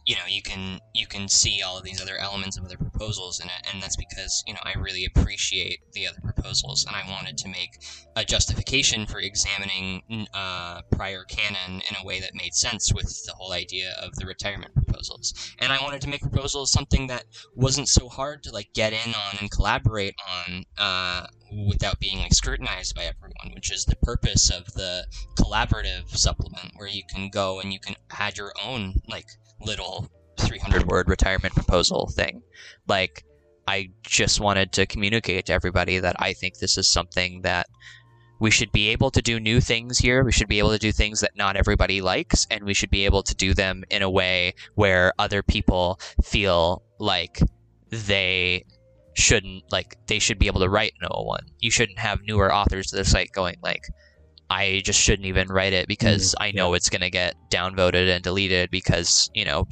you know you can you can see all of these other elements of other proposals in it and that's because you know i really appreciate the other proposals and i wanted to make a justification for examining uh, prior canon in a way that made sense with the whole idea of the retirement proposals. And i wanted to make proposals something that wasn't so hard to like get in on and collaborate on uh, without being like scrutinized by everyone which is the purpose of the collaborative supplement where you can go and you can add your own like little 300 word retirement proposal thing. Like, I just wanted to communicate to everybody that I think this is something that we should be able to do new things here. We should be able to do things that not everybody likes, and we should be able to do them in a way where other people feel like they shouldn't, like, they should be able to write an 01. You shouldn't have newer authors to the site going, like, I just shouldn't even write it because I know it's going to get downvoted and deleted because, you know,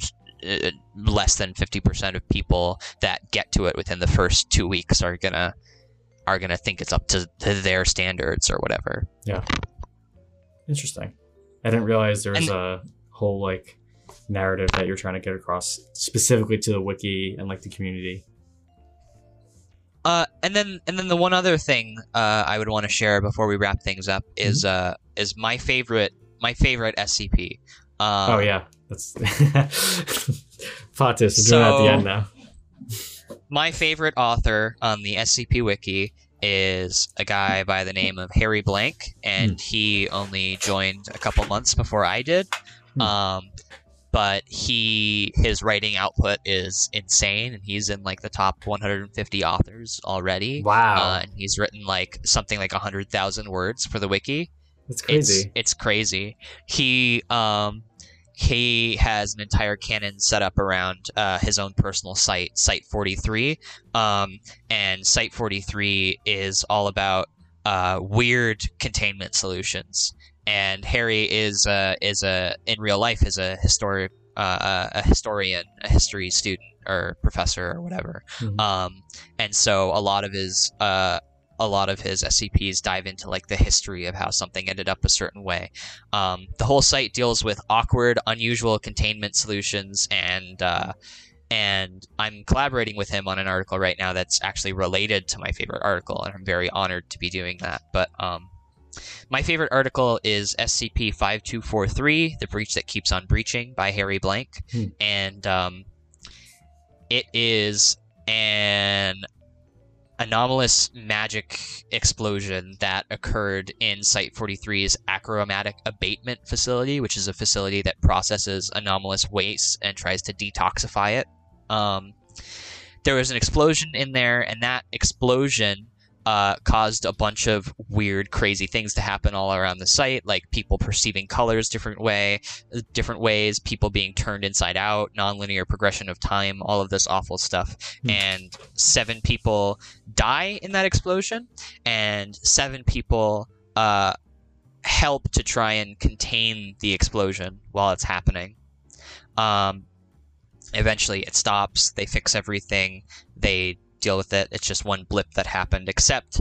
uh, less than 50% of people that get to it within the first 2 weeks are going to are going to think it's up to, to their standards or whatever. Yeah. Interesting. I didn't realize there was And- a whole like narrative that you're trying to get across specifically to the wiki and like the community. Uh, and then and then the one other thing uh, I would want to share before we wrap things up is uh is my favorite my favorite SCP. Um, oh yeah, that's Fatis. Doing at the end now. My favorite author on the SCP Wiki is a guy by the name of Harry Blank, and he only joined a couple months before I did. Hmm. Um, but he his writing output is insane, and he's in like the top 150 authors already. Wow, Uh, and he's written like something like 100,000 words for the wiki. that's crazy. It's it's crazy. He um he has an entire canon set up around uh, his own personal site, Site 43. Um, and Site 43 is all about uh, weird containment solutions. And Harry is uh, is a in real life is a historic uh, a historian, a history student or professor or whatever. Mhm. Um, and so a lot of his uh, a lot of his SCPs dive into like the history of how something ended up a certain way. Um, the whole site deals with awkward, unusual containment solutions, and uh, and I'm collaborating with him on an article right now that's actually related to my favorite article, and I'm very honored to be doing that. But um, my favorite article is SCP 5243, The Breach That Keeps on Breaching by Harry Blank. Hmm. And um, it is an anomalous magic explosion that occurred in Site 43's achromatic abatement facility, which is a facility that processes anomalous waste and tries to detoxify it. Um, there was an explosion in there, and that explosion uh, caused a bunch of weird, crazy things to happen all around the site, like people perceiving colors different way, different ways, people being turned inside out, nonlinear progression of time, all of this awful stuff. Hmm. And seven people die in that explosion, and seven people uh, help to try and contain the explosion while it's happening. Um, eventually, it stops. They fix everything. They deal with it. It's just one blip that happened, except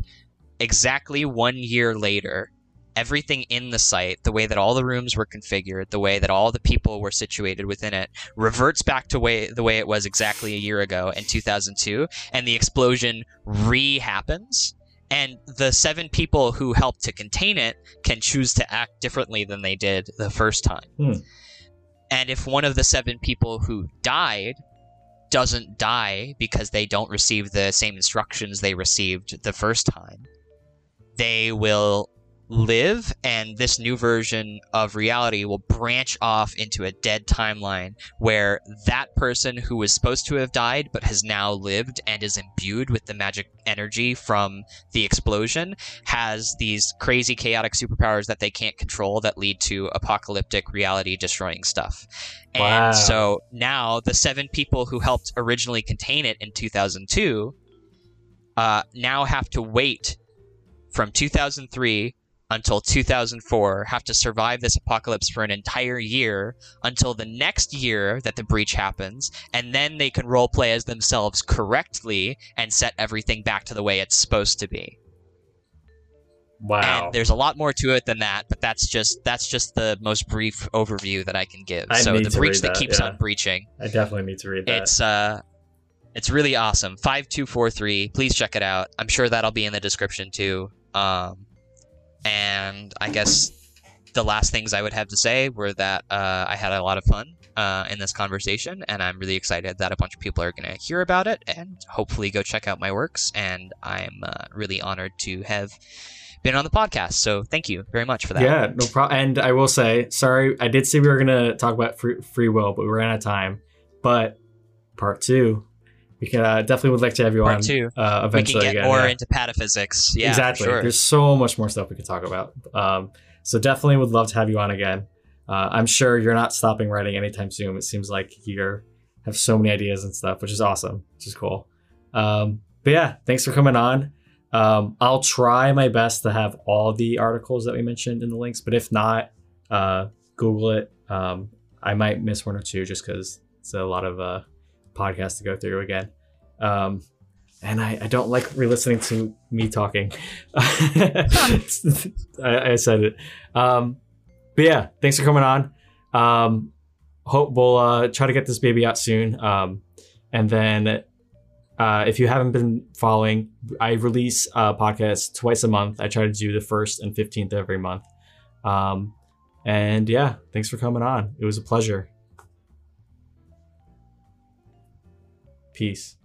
exactly one year later, everything in the site, the way that all the rooms were configured, the way that all the people were situated within it, reverts back to way the way it was exactly a year ago in 2002, and the explosion re-happens. And the seven people who helped to contain it can choose to act differently than they did the first time. Hmm. And if one of the seven people who died doesn't die because they don't receive the same instructions they received the first time, they will live, and this new version of reality will branch off into a dead timeline where that person who was supposed to have died but has now lived and is imbued with the magic energy from the explosion has these crazy chaotic superpowers that they can't control that lead to apocalyptic reality destroying stuff. Wow. And so now the seven people who helped originally contain it in 2002 uh, now have to wait from 2003 until 2004, have to survive this apocalypse for an entire year until the next year that the breach happens, and then they can roleplay as themselves correctly and set everything back to the way it's supposed to be. Wow. And there's a lot more to it than that, but that's just that's just the most brief overview that I can give. I so need the to breach read that, that, keeps yeah. on breaching. I definitely need to read that. It's uh it's really awesome. 5243. Please check it out. I'm sure that'll be in the description too. Um and I guess the last things I would have to say were that uh, I had a lot of fun uh, in this conversation, and I'm really excited that a bunch of people are going to hear about it and hopefully go check out my works. And I'm uh, really honored to have been on the podcast. So thank you very much for that. Yeah, no problem. And I will say, sorry, I did say we were gonna talk about free, free will, but we ran out of time. But part two, we can uh, definitely would like to have you Part on two. uh, we can get again. more yeah. into pataphysics. Yeah, exactly. Sure. There's so much more stuff we could talk about. Um, so definitely would love to have you on again. Uh, I'm sure you're not stopping writing anytime soon. It seems like you have so many ideas and stuff, which is awesome, which is cool. Um, but yeah, thanks for coming on. Um, I'll try my best to have all the articles that we mentioned in the links, but if not, uh, Google it. Um, I might miss one or two just because it's a lot of podcasts to go through again. Um, and I, I don't like re-listening to me talking. I, I said it. Um, but yeah, thanks for coming on. Um, hope we'll uh, try to get this baby out soon. Um, and then uh, if you haven't been following, I release uh, podcasts twice a month. I try to do the first and 15th every month. Um, and yeah, thanks for coming on. It was a pleasure. Peace.